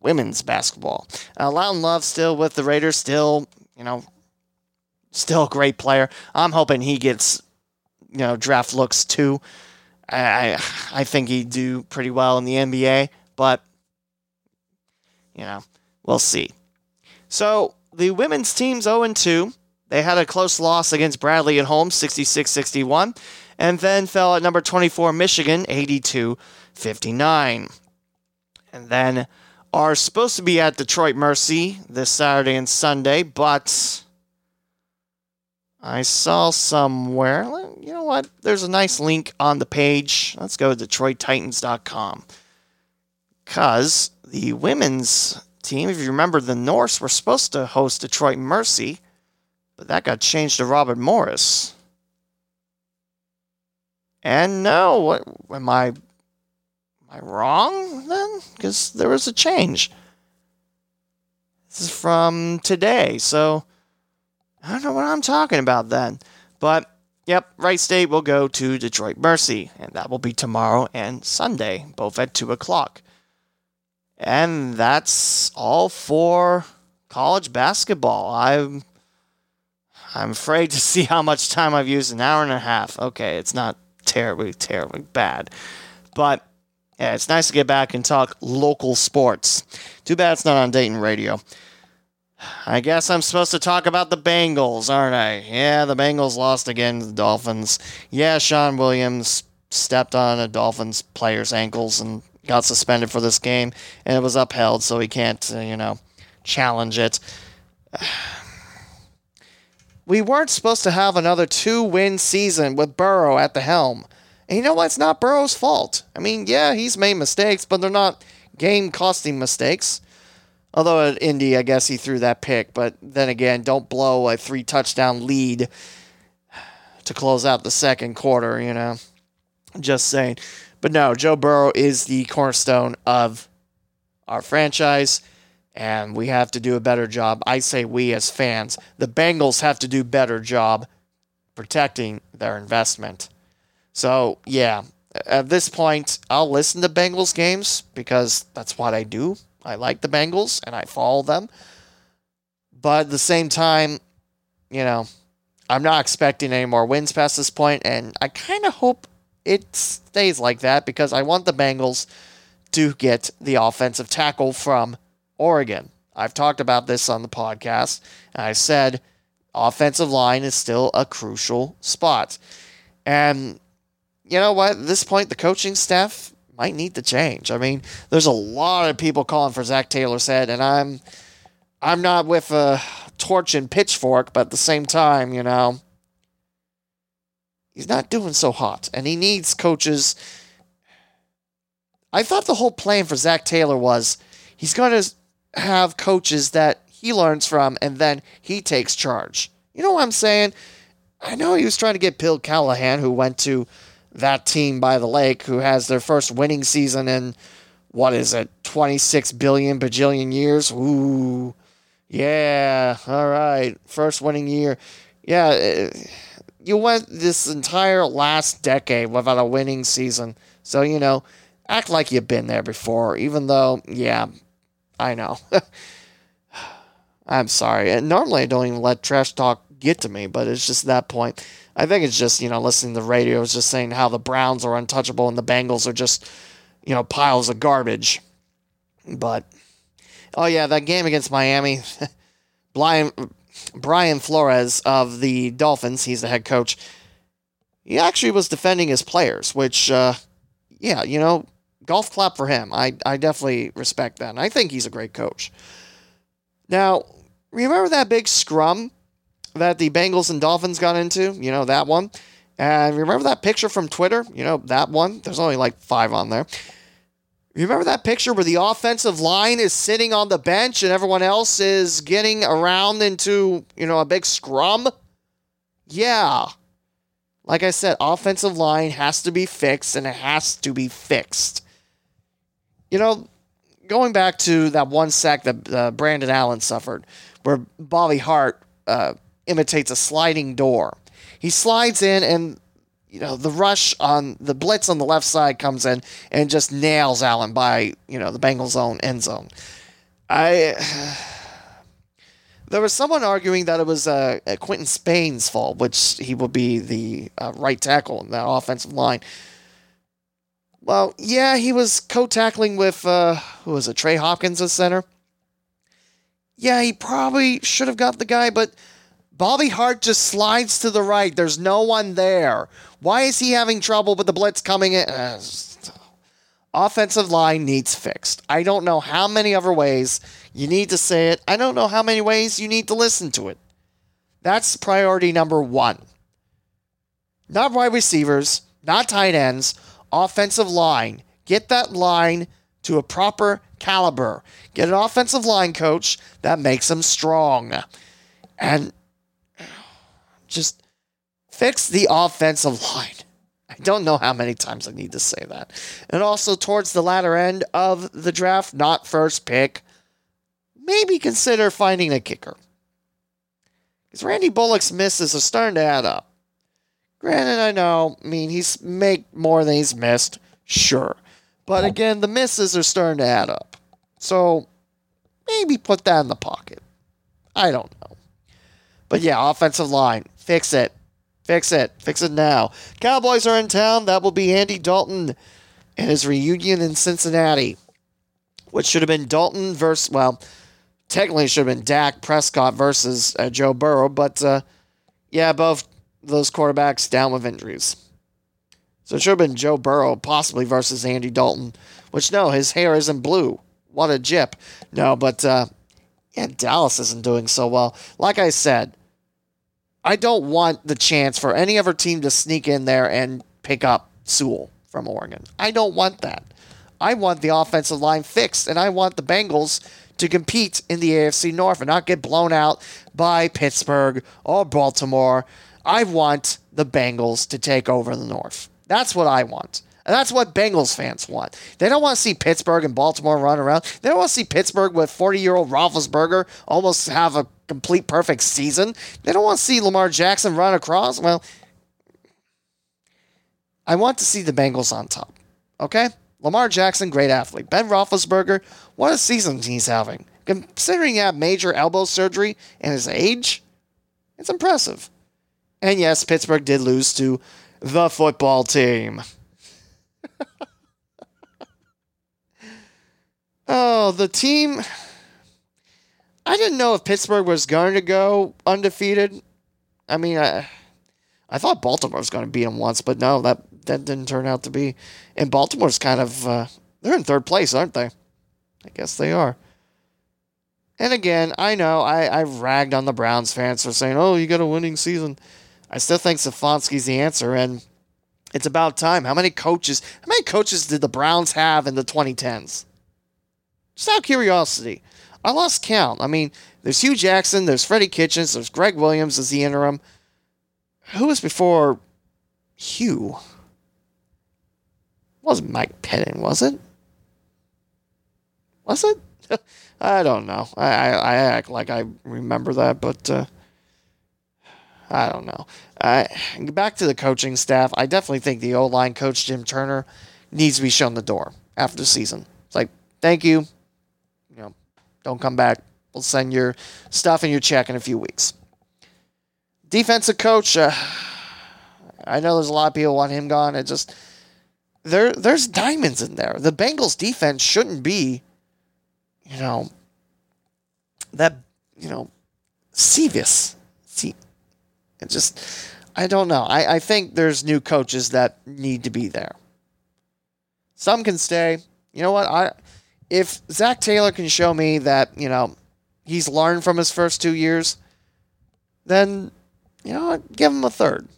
women's basketball. Uh, Loudon Love still with the Raiders, still, you know, still a great player. I'm hoping he gets, you know, draft looks too. I I think he'd do pretty well in the NBA, but you know, we'll see. So the women's team's 0 2. They had a close loss against Bradley at home, 66 61, and then fell at number 24, Michigan, 82 59. And then are supposed to be at Detroit Mercy this Saturday and Sunday, but I saw somewhere, you know what? There's a nice link on the page. Let's go to DetroitTitans.com. Because the women's team, if you remember, the Norse were supposed to host Detroit Mercy, but that got changed to Robert Morris. And no, what am I am I wrong then? Because there was a change. This is from today, so I don't know what I'm talking about then. But yep, Wright State will go to Detroit Mercy, and that will be tomorrow and Sunday, both at 2 o'clock. And that's all for college basketball. I'm I'm afraid to see how much time I've used an hour and a half. Okay, it's not terribly, terribly bad. But yeah, it's nice to get back and talk local sports. Too bad it's not on Dayton radio. I guess I'm supposed to talk about the Bengals, aren't I? Yeah, the Bengals lost again to the Dolphins. Yeah, Shawn Williams stepped on a Dolphins player's ankles and got suspended for this game, and it was upheld, so he can't, uh, you know, challenge it. We weren't supposed to have another two win season with Burrow at the helm. And you know what? It's not Burrow's fault. I mean, yeah, he's made mistakes, but they're not game costing mistakes. Although at Indy, I guess he threw that pick. But then again, don't blow a three touchdown lead to close out the second quarter, you know. Just saying. But no, Joe Burrow is the cornerstone of our franchise, and we have to do a better job. I say we as fans. The Bengals have to do better job protecting their investment. So, yeah, at this point, I'll listen to Bengals games because that's what I do. I like the Bengals and I follow them. But at the same time, you know, I'm not expecting any more wins past this point, and I kind of hope it stays like that because I want the Bengals to get the offensive tackle from Oregon. I've talked about this on the podcast, I said offensive line is still a crucial spot. And you know what? At this point, the coaching staff might need to change. I mean, there's a lot of people calling for Zac Taylor's head, and I'm I'm not with a torch and pitchfork, but at the same time, you know, he's not doing so hot, and he needs coaches. I thought the whole plan for Zach Taylor was he's going to have coaches that he learns from, and then he takes charge. You know what I'm saying? I know he was trying to get Bill Callahan, who went to that team by the lake who has their first winning season in what is it, 26 billion bajillion years? Ooh, yeah, all right, first winning year. Yeah, eh, you went this entire last decade without a winning season. So, you know, act like you've been there before, even though, yeah, I know. I'm sorry. And normally I don't even let trash talk get to me, but it's just that point. I think it's just, you know, listening to the radio is just saying how the Browns are untouchable and the Bengals are just, you know, piles of garbage. But, oh yeah, that game against Miami, Brian, Brian Flores of the Dolphins, he's the head coach, he actually was defending his players, which, uh, yeah, you know, golf clap for him. I, I definitely respect that. And I think he's a great coach. Now, remember that big scrum that the Bengals and Dolphins got into, you know, that one. And remember that picture from Twitter? You know, that one? There's only like five on there. Remember that picture where the offensive line is sitting on the bench and everyone else is getting around into, you know, a big scrum? Yeah. Like I said, offensive line has to be fixed and it has to be fixed. You know, going back to that one sack that uh, Brandon Allen suffered, where Bobby Hart uh, imitates a sliding door. He slides in, and you know the rush on the blitz on the left side comes in and just nails Allen by you know the Bengals' own end zone. I. There was someone arguing that it was uh, Quinton Spain's fault, which he would be the uh, right tackle in that offensive line. Well, yeah, he was co-tackling with uh, who was it, Trey Hopkins, as center. Yeah, he probably should have got the guy, but Bobby Hart just slides to the right. There's no one there. Why is he having trouble with the blitz coming in? Uh, offensive line needs fixed. I don't know how many other ways you need to say it. I don't know how many ways you need to listen to it. That's priority number one. Not wide receivers, not tight ends, offensive line. Get that line to a proper caliber. Get an offensive line coach that makes them strong. And just fix the offensive line. I don't know how many times I need to say that. And also, towards the latter end of the draft, not first pick, maybe consider finding a kicker. Because Randy Bullock's misses are starting to add up. Granted, I know, I mean, he's make more than he's missed, sure. But again, the misses are starting to add up. So maybe put that in the pocket. I don't know. But yeah, offensive line, fix it. Fix it. Fix it now. Cowboys are in town. That will be Andy Dalton and his reunion in Cincinnati, which should have been Dalton versus, well, technically should have been Dak Prescott versus uh, Joe Burrow, but uh, yeah, both those quarterbacks down with injuries. So it should have been Joe Burrow possibly versus Andy Dalton, which no, his hair isn't blue. What a jip. No, but uh, yeah, Dallas isn't doing so well. Like I said, I don't want the chance for any other team to sneak in there and pick up Sewell from Oregon. I don't want that. I want the offensive line fixed, and I want the Bengals to compete in the AFC North and not get blown out by Pittsburgh or Baltimore. I want the Bengals to take over the North. That's what I want. And that's what Bengals fans want. They don't want to see Pittsburgh and Baltimore run around. They don't want to see Pittsburgh with 40 year old Roethlisberger almost have a complete perfect season. They don't want to see Lamar Jackson run across. Well, I want to see the Bengals on top. Okay? Lamar Jackson, great athlete. Ben Roethlisberger, what a season he's having. Considering he had major elbow surgery and his age, it's impressive. And yes, Pittsburgh did lose to the football team. oh, the team. I didn't know if Pittsburgh was going to go undefeated. I mean, I, I thought Baltimore was going to beat them once, but no, that that didn't turn out to be. And Baltimore's kind of uh, they're in third place, aren't they? I guess they are. And again, I know I, I ragged on the Browns fans for saying, "Oh, you got a winning season." I still think Stefanski's the answer, and it's about time. How many coaches? How many coaches did the Browns have in the 2010s? Just out of curiosity, I lost count. I mean, there's Hue Jackson, there's Freddie Kitchens, there's Gregg Williams as the interim. Who was before Hue? It wasn't Mike Pettine, was it? Was it? I don't know. I, I, I, act like I remember that, but uh, I don't know. Uh, back to the coaching staff. I definitely think the O line coach Jim Turner needs to be shown the door after the season. It's like, thank you. You know, don't come back. We'll send your stuff and your check in a few weeks. Defensive coach. Uh, I know there's a lot of people want him gone. It just there there's diamonds in there. The Bengals defense shouldn't be, you know, that you know, Sevis. Just, I don't know. I, I think there's new coaches that need to be there. Some can stay. You know what? I if Zac Taylor can show me that, you know, he's learned from his first two years, then, you know, give him a third.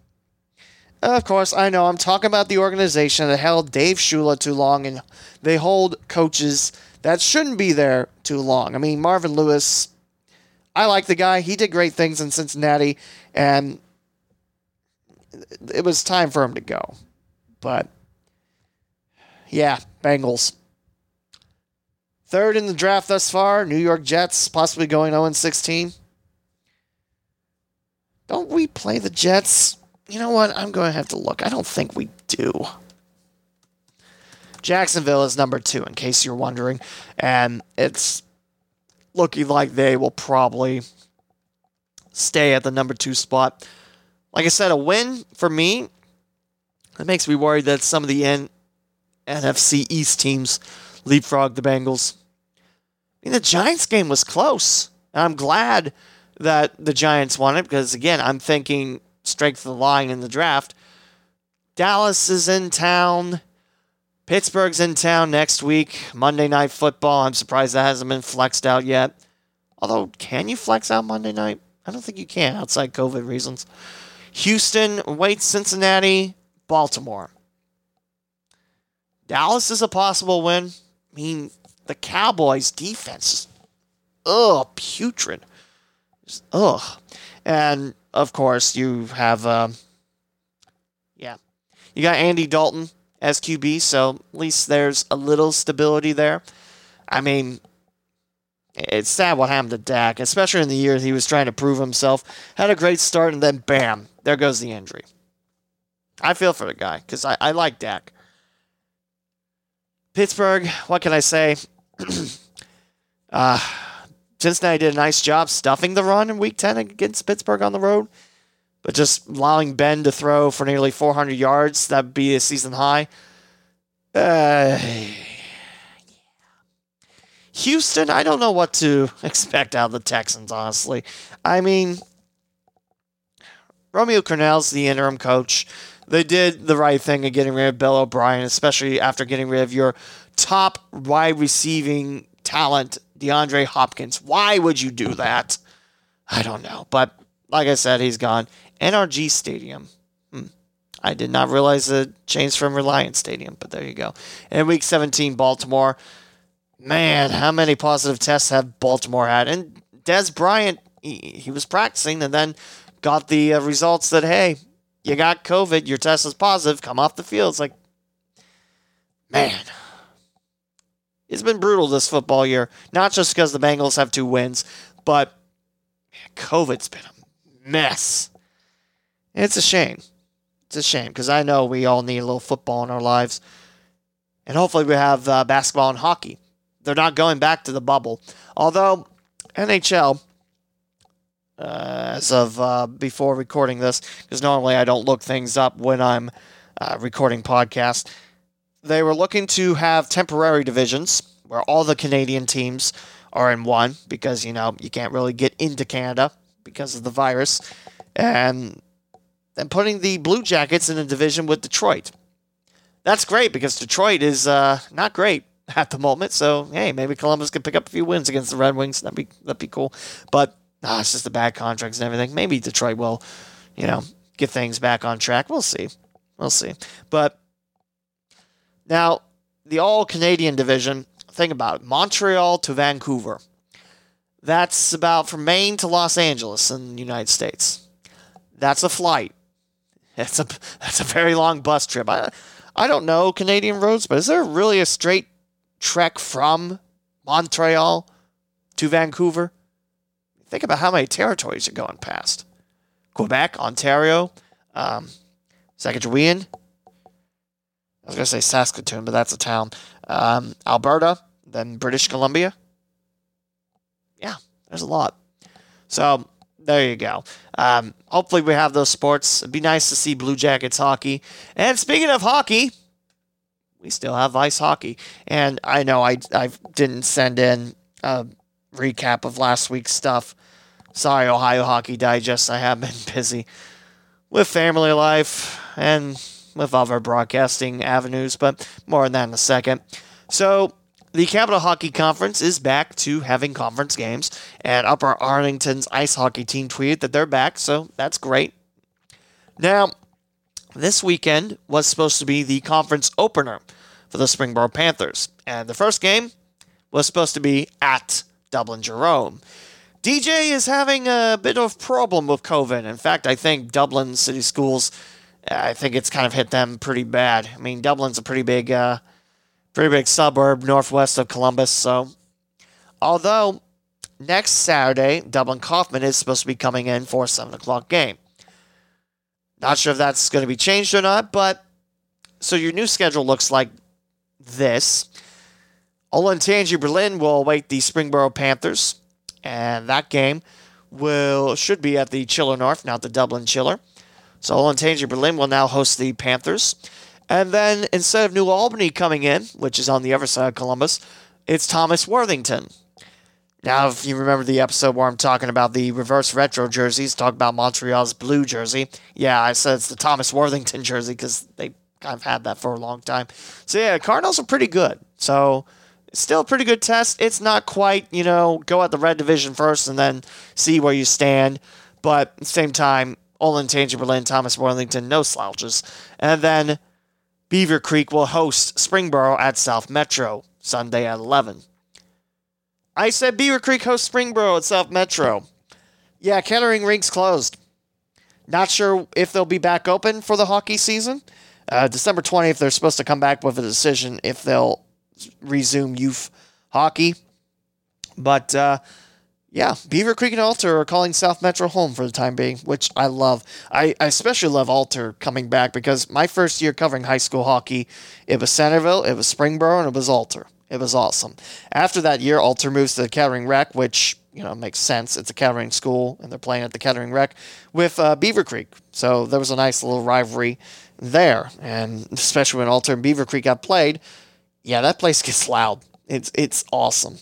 Of course, I know I'm talking about the organization that held Dave Shula too long, and they hold coaches that shouldn't be there too long. I mean, Marvin Lewis, I like the guy. He did great things in Cincinnati, and it was time for him to go. But yeah, Bengals. Third in the draft thus far, New York Jets, possibly going 0 16. Don't we play the Jets? You know what? I'm going to have to look. I don't think we do. Jacksonville is number two, in case you're wondering. And it's looking like they will probably stay at the number two spot. Like I said, a win for me. It makes me worried that some of the N- NFC East teams leapfrog the Bengals. I mean, the Giants game was close. And I'm glad that the Giants won it because, again, I'm thinking strength of the line in the draft. Dallas is in town. Pittsburgh's in town next week. Monday Night Football. I'm surprised that hasn't been flexed out yet. Although, can you flex out Monday night? I don't think you can outside COVID reasons. Houston waits Cincinnati, Baltimore. Dallas is a possible win. I mean, the Cowboys' defense is, ugh, putrid. Just, ugh. And, of course, you have, uh, yeah, you got Andy Dalton as QB, so at least there's a little stability there. I mean, it's sad what happened to Dak, especially in the year he was trying to prove himself. Had a great start, and then bam, there goes the injury. I feel for the guy because I, I like Dak. Pittsburgh, what can I say? uh, Cincinnati did a nice job stuffing the run in week 10 against Pittsburgh on the road, but just allowing Ben to throw for nearly 400 yards, that'd be a season high. Uh, Houston, I don't know what to expect out of the Texans, honestly. I mean, Romeo Crennel's the interim coach. They did the right thing in getting rid of Bill O'Brien, especially after getting rid of your top wide receiving talent, DeAndre Hopkins. Why would you do that? I don't know. But like I said, he's gone. NRG Stadium. Hmm. I did not realize the change from Reliant Stadium, but there you go. And week 17, Baltimore. Man, how many positive tests have Baltimore had? And Dez Bryant, he, he was practicing and then got the uh, results that, hey, you got COVID, your test is positive, come off the field. It's like, man, it's been brutal this football year. Not just because the Bengals have two wins, but COVID's been a mess. It's a shame. It's a shame because I know we all need a little football in our lives. And hopefully we have uh, basketball and hockey. They're not going back to the bubble. Although, NHL, uh, as of uh, before recording this, because normally I don't look things up when I'm uh, recording podcasts, they were looking to have temporary divisions where all the Canadian teams are in one because, you know, you can't really get into Canada because of the virus. And then putting the Blue Jackets in a division with Detroit. That's great because Detroit is uh, not great at the moment. So hey, maybe Columbus can pick up a few wins against the Red Wings. That'd be that'd be cool. But ah, it's just the bad contracts and everything. Maybe Detroit will, you know, get things back on track. We'll see. We'll see. But now the All Canadian division. Think about it: Montreal to Vancouver. That's about from Maine to Los Angeles in the United States. That's a flight. That's a that's a very long bus trip. I I don't know Canadian roads, but is there really a straight trek from Montreal to Vancouver? Think about how many territories you're going past Quebec, Ontario, um, Saskatchewan. I was to say Saskatoon, but that's a town. Um, Alberta, then British Columbia. Yeah, there's a lot. So there you go. Um, hopefully, we have those sports. It'd be nice to see Blue Jackets hockey. And speaking of hockey, we still have ice hockey. And I know I, I didn't send in a recap of last week's stuff. Sorry, Ohio Hockey Digest. I have been busy with family life and with other broadcasting avenues, but more on that in a second. So, the Capital Hockey Conference is back to having conference games, and Upper Arlington's ice hockey team tweeted that they're back, so that's great. Now, this weekend was supposed to be the conference opener for the Springboro Panthers, and the first game was supposed to be at Dublin Jerome. DJ is having a bit of problem with COVID. In fact, I think Dublin City Schools I think it's kind of hit them pretty bad. I mean, Dublin's a pretty big, uh, pretty big suburb northwest of Columbus. So, although next Saturday, Dublin Coffman is supposed to be coming in for a seven o'clock game. Not sure if that's going to be changed or not, but so your new schedule looks like this. Olentangy Berlin will await the Springboro Panthers, and that game will should be at the Chiller North, not the Dublin Chiller. So Olentangy Berlin will now host the Panthers. And then instead of New Albany coming in, which is on the other side of Columbus, it's Thomas Worthington. Now, if you remember the episode where I'm talking about the reverse retro jerseys, talk about Montreal's blue jersey. Yeah, I said it's the Thomas Worthington jersey because they kind of had that for a long time. So yeah, Cardinals are pretty good. So still a pretty good test. It's not quite, you know, go at the red division first and then see where you stand. But at the same time, Olentangy Berlin, Thomas Worthington, no slouches. And then Beaver Creek will host Springboro at South Metro Sunday at 11. I said Beaver Creek hosts Springboro at South Metro. Yeah, Kettering Rink's closed. Not sure if they'll be back open for the hockey season. Uh, December 20th, they're supposed to come back with a decision if they'll resume youth hockey. But uh, yeah, Beaver Creek and Alter are calling South Metro home for the time being, which I love. I, I especially love Alter coming back because my first year covering high school hockey, it was Centerville, it was Springboro, and it was Alter. It was awesome. After that year, Alter moves to the Kettering Rec, which you know makes sense. It's a Kettering school, and they're playing at the Kettering Rec with uh, Beaver Creek. So there was a nice little rivalry there, and especially when Alter and Beaver Creek got played, yeah, that place gets loud. It's it's awesome.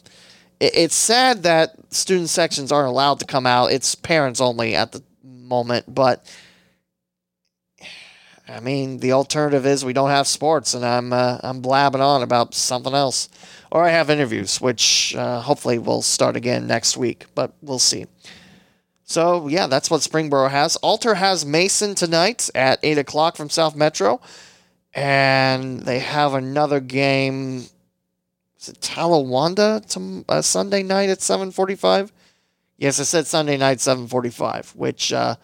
It, it's sad that student sections aren't allowed to come out. It's parents only at the moment, but I mean, the alternative is we don't have sports, and I'm uh, I'm blabbing on about something else, or I have interviews, which uh, hopefully will start again next week, but we'll see. So yeah, that's what Springboro has. Alter has Mason tonight at eight o'clock from South Metro and they have another game. Talawanda to uh, Sunday night at seven forty-five? Yes, I said Sunday night seven forty-five, which uh,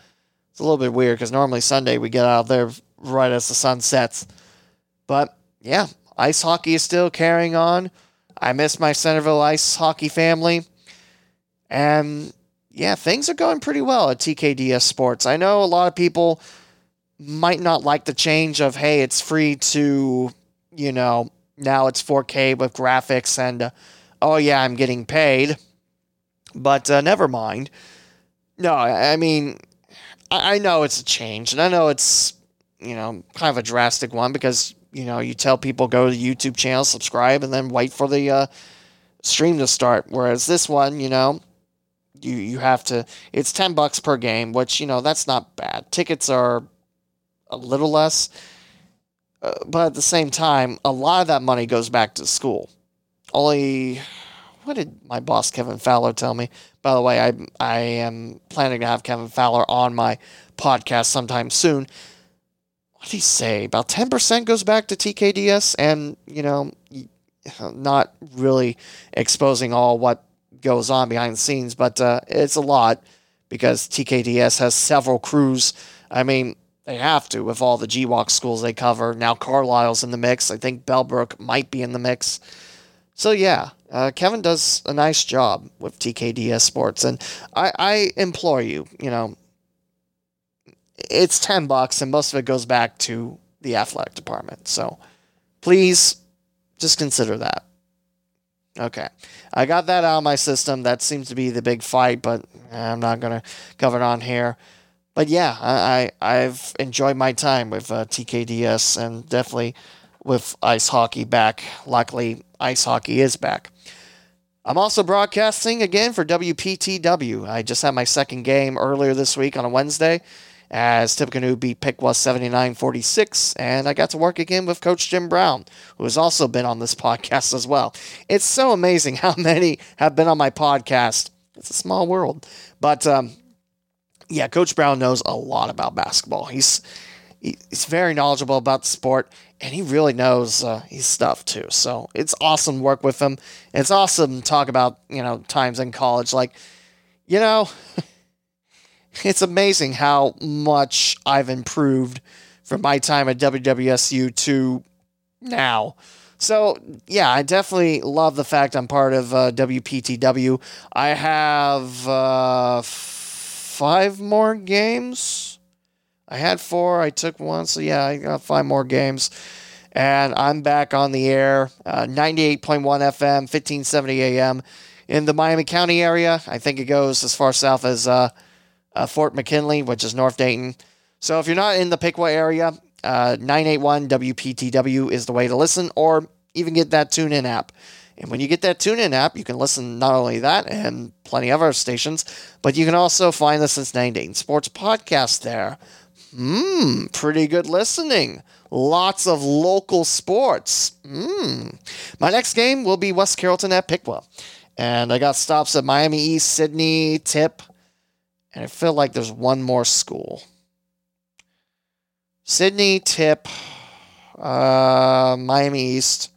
is a little bit weird because normally Sunday we get out there right as the sun sets. But yeah, ice hockey is still carrying on. I miss my Centerville ice hockey family, and yeah, things are going pretty well at TKDS Sports. I know a lot of people might not like the change of hey, it's free to you know now it's 4K with graphics and uh, oh yeah, I'm getting paid. But uh, never mind. No, I mean, I, I know it's a change, and I know it's you know kind of a drastic one because you know you tell people go to YouTube channel, subscribe, and then wait for the uh, stream to start. Whereas this one, you know, you you have to. It's ten bucks per game, which you know that's not bad. Tickets are a little less. But at the same time, a lot of that money goes back to school. Only, what did my boss Kevin Fowler tell me? By the way, I I am planning to have Kevin Fowler on my podcast sometime soon. What did he say? About ten percent goes back to TKDS, and you know, not really exposing all what goes on behind the scenes, but uh, it's a lot because TKDS has several crews. I mean, they have to with all the GWOC schools they cover. Now Carlisle's in the mix. I think Bellbrook might be in the mix. So yeah, uh, Kevin does a nice job with TKDS Sports, and I, I implore you, you know, it's ten bucks, and most of it goes back to the athletic department. So please, just consider that. Okay, I got that out of my system. That seems to be the big fight, but I'm not gonna cover it on here but yeah, I, I have enjoyed my time with uh, TKDS and definitely with ice hockey back. Luckily, ice hockey is back. I'm also broadcasting again for WPTW. I just had my second game earlier this week on a Wednesday as Tippecanoe beat Piqua 79-46, and I got to work again with Coach Jim Brown, who has also been on this podcast as well. It's so amazing how many have been on my podcast. It's a small world. But um, yeah, Coach Brown knows a lot about basketball. He's he's very knowledgeable about the sport, and he really knows uh, his stuff too. So it's awesome to work with him. It's awesome to talk about you know times in college. Like, you know, it's amazing how much I've improved from my time at WWSU to now. So, yeah, I definitely love the fact I'm part of uh, WPTW. I have uh, five more games. I had four, I took one, so yeah, I got five more games. And I'm back on the air, uh, 98.1 FM, 1570 AM in the Miami County area. I think it goes as far south as uh, uh, Fort McKinley, which is North Dayton. So if you're not in the Piqua area, uh, 981 WPTW is the way to listen, or even get that TuneIn app. And when you get that TuneIn app, you can listen not only that and plenty of other stations, but you can also find the Cincinnati Dayton Sports Podcast there. Hmm, pretty good listening. Lots of local sports. Hmm. My next game will be West Carrollton at Piqua. And I got stops at Miami East, Sidney, Tip, and I feel like there's one more school. Sidney, Tip, uh, Miami East,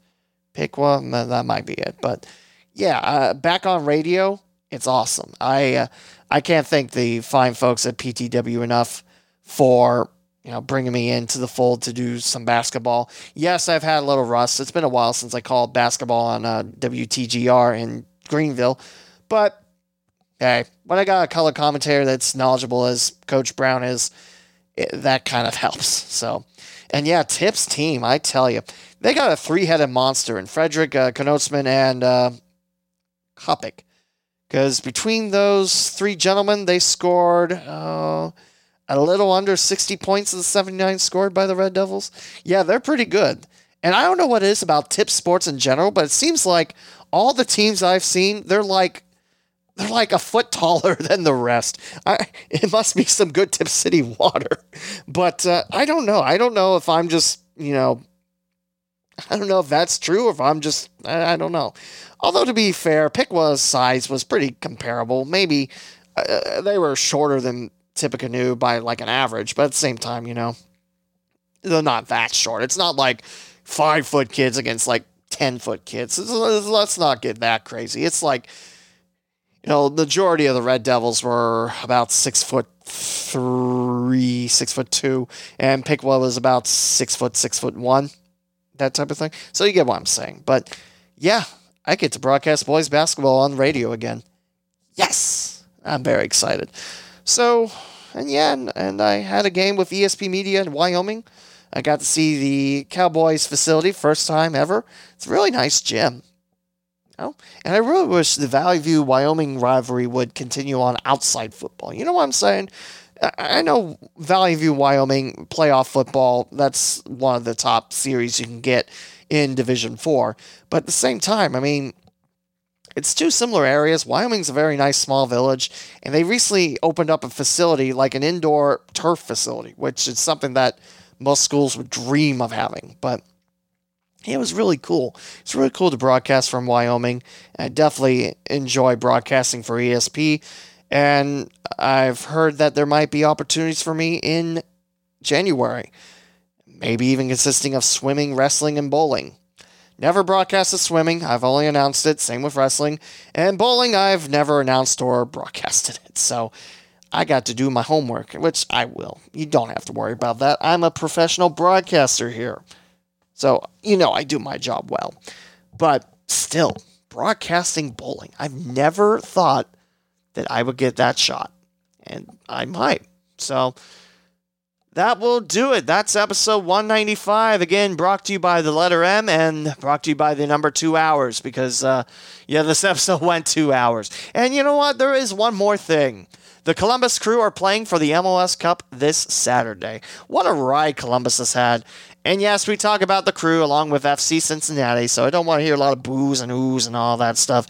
Piqua. That might be it. But yeah, uh, back on radio, it's awesome. I uh, I can't thank the fine folks at PTW enough for you know bringing me into the fold to do some basketball. Yes, I've had a little rust. It's been a while since I called basketball on uh, WTGR in Greenville, but hey, when I got a color commentator that's knowledgeable as Coach Brown is, it, that kind of helps. So, and yeah, Tips team, I tell you, they got a three-headed monster in Frederick uh, Knotsman and uh, Kopic. Because between those three gentlemen, they scored uh, a little under 60 points of the 79 scored by the Red Devils. Yeah, they're pretty good. And I don't know what it is about tip sports in general, but it seems like all the teams I've seen, they're like they're like a foot taller than the rest. I, it must be some good Tip City water. But uh, I don't know. I don't know if I'm just, you know, I don't know if that's true or if I'm just, I, I don't know. Although, to be fair, Piqua's size was pretty comparable. Maybe uh, they were shorter than Tippecanoe by like an average, but at the same time, you know, they're not that short. It's not like five foot kids against like 10 foot kids. Let's not get that crazy. It's like, you know, the majority of the Red Devils were about six foot three, six foot two, and Piqua was about six foot, six foot one, that type of thing. So you get what I'm saying. But yeah, I get to broadcast boys basketball on radio again. Yes, I'm very excited. So, and yeah, and, and I had a game with ESP Media in Wyoming. I got to see the Cowboys facility first time ever. It's a really nice gym. know? And I really wish the Valley View Wyoming rivalry would continue on outside football. You know what I'm saying? I know Valley View Wyoming playoff football, that's one of the top series you can get in Division 4. But at the same time, I mean, it's two similar areas. Wyoming's a very nice small village, and they recently opened up a facility like an indoor turf facility, which is something that most schools would dream of having. But it was really cool. It's really cool to broadcast from Wyoming. I definitely enjoy broadcasting for ESP, and I've heard that there might be opportunities for me in January, maybe even consisting of swimming, wrestling, and bowling. Never broadcasted swimming. I've only announced it. Same with wrestling. And bowling, I've never announced or broadcasted it. So I got to do my homework, which I will. You don't have to worry about that. I'm a professional broadcaster here. So, you know, I do my job well. But still, broadcasting bowling, I've never thought that I would get that shot. And I might. So, that will do it. That's episode 195. Again, brought to you by the letter M and brought to you by the number two hours because, uh, yeah, this episode went two hours. And you know what? There is one more thing. The Columbus crew are playing for the MLS Cup this Saturday. What a ride Columbus has had. And yes, we talk about the crew along with FC Cincinnati, so I don't want to hear a lot of boos and oohs and all that stuff.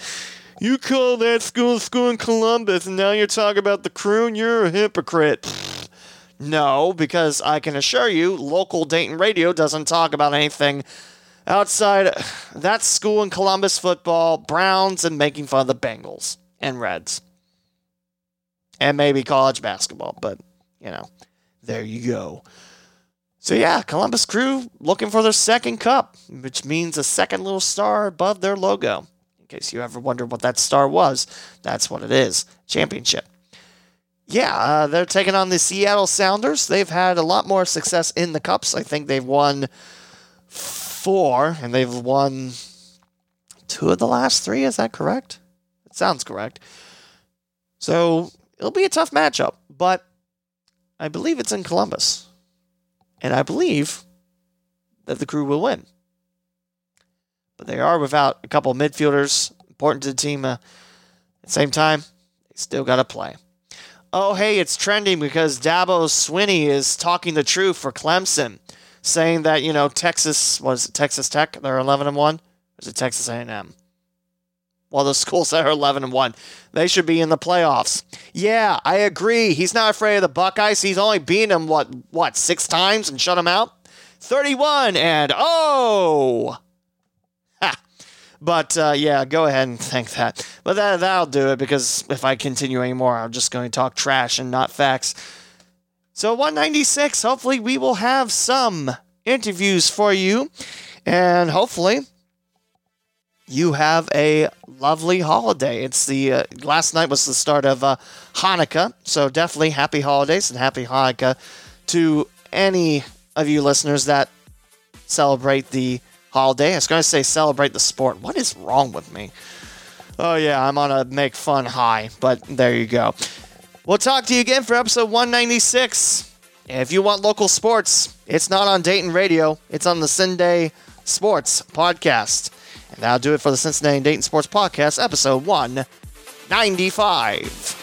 You call that school school in Columbus, and now you're talking about the crew, you're a hypocrite. No, because I can assure you, local Dayton radio doesn't talk about anything outside that school in Columbus football, Browns, and making fun of the Bengals and Reds. And maybe college basketball, but, you know, there you go. So yeah, Columbus Crew looking for their second cup, which means a second little star above their logo. Case you ever wondered what that star was, that's what it is. Championship. yeah, uh, they're taking on the Seattle Sounders. They've had a lot more success in the Cups. I think they've won four, and they've won two of the last three. Is that correct? It sounds correct. So it'll be a tough matchup, but I believe it's in Columbus. And I believe that the crew will win. They are without a couple midfielders important to the team. Uh, at the same time, they still got to play. Oh, hey, it's trending because Dabo Swinney is talking the truth for Clemson, saying that you know Texas was Texas Tech they're eleven and one. Is it Texas A and M? Well, the schools that are eleven and one, they should be in the playoffs. Yeah, I agree. He's not afraid of the Buckeyes. He's only beaten them what what six times and shut them out. Thirty-one and oh. But uh, yeah, go ahead and think that. But that, that'll do it because if I continue anymore, I'm just going to talk trash and not facts. So 196, hopefully we will have some interviews for you. And hopefully you have a lovely holiday. It's the uh, last night was the start of uh, Hanukkah, so definitely happy holidays and happy Hanukkah to any of you listeners that celebrate the holiday. I was going to say celebrate the sport. What is wrong with me? Oh, yeah, I'm on a make fun high, but there you go. We'll talk to you again for episode 196. if you want local sports, it's not on Dayton Radio, it's on the CinDay Sports Podcast. And that'll do it for the Cincinnati Dayton Sports Podcast, episode 195.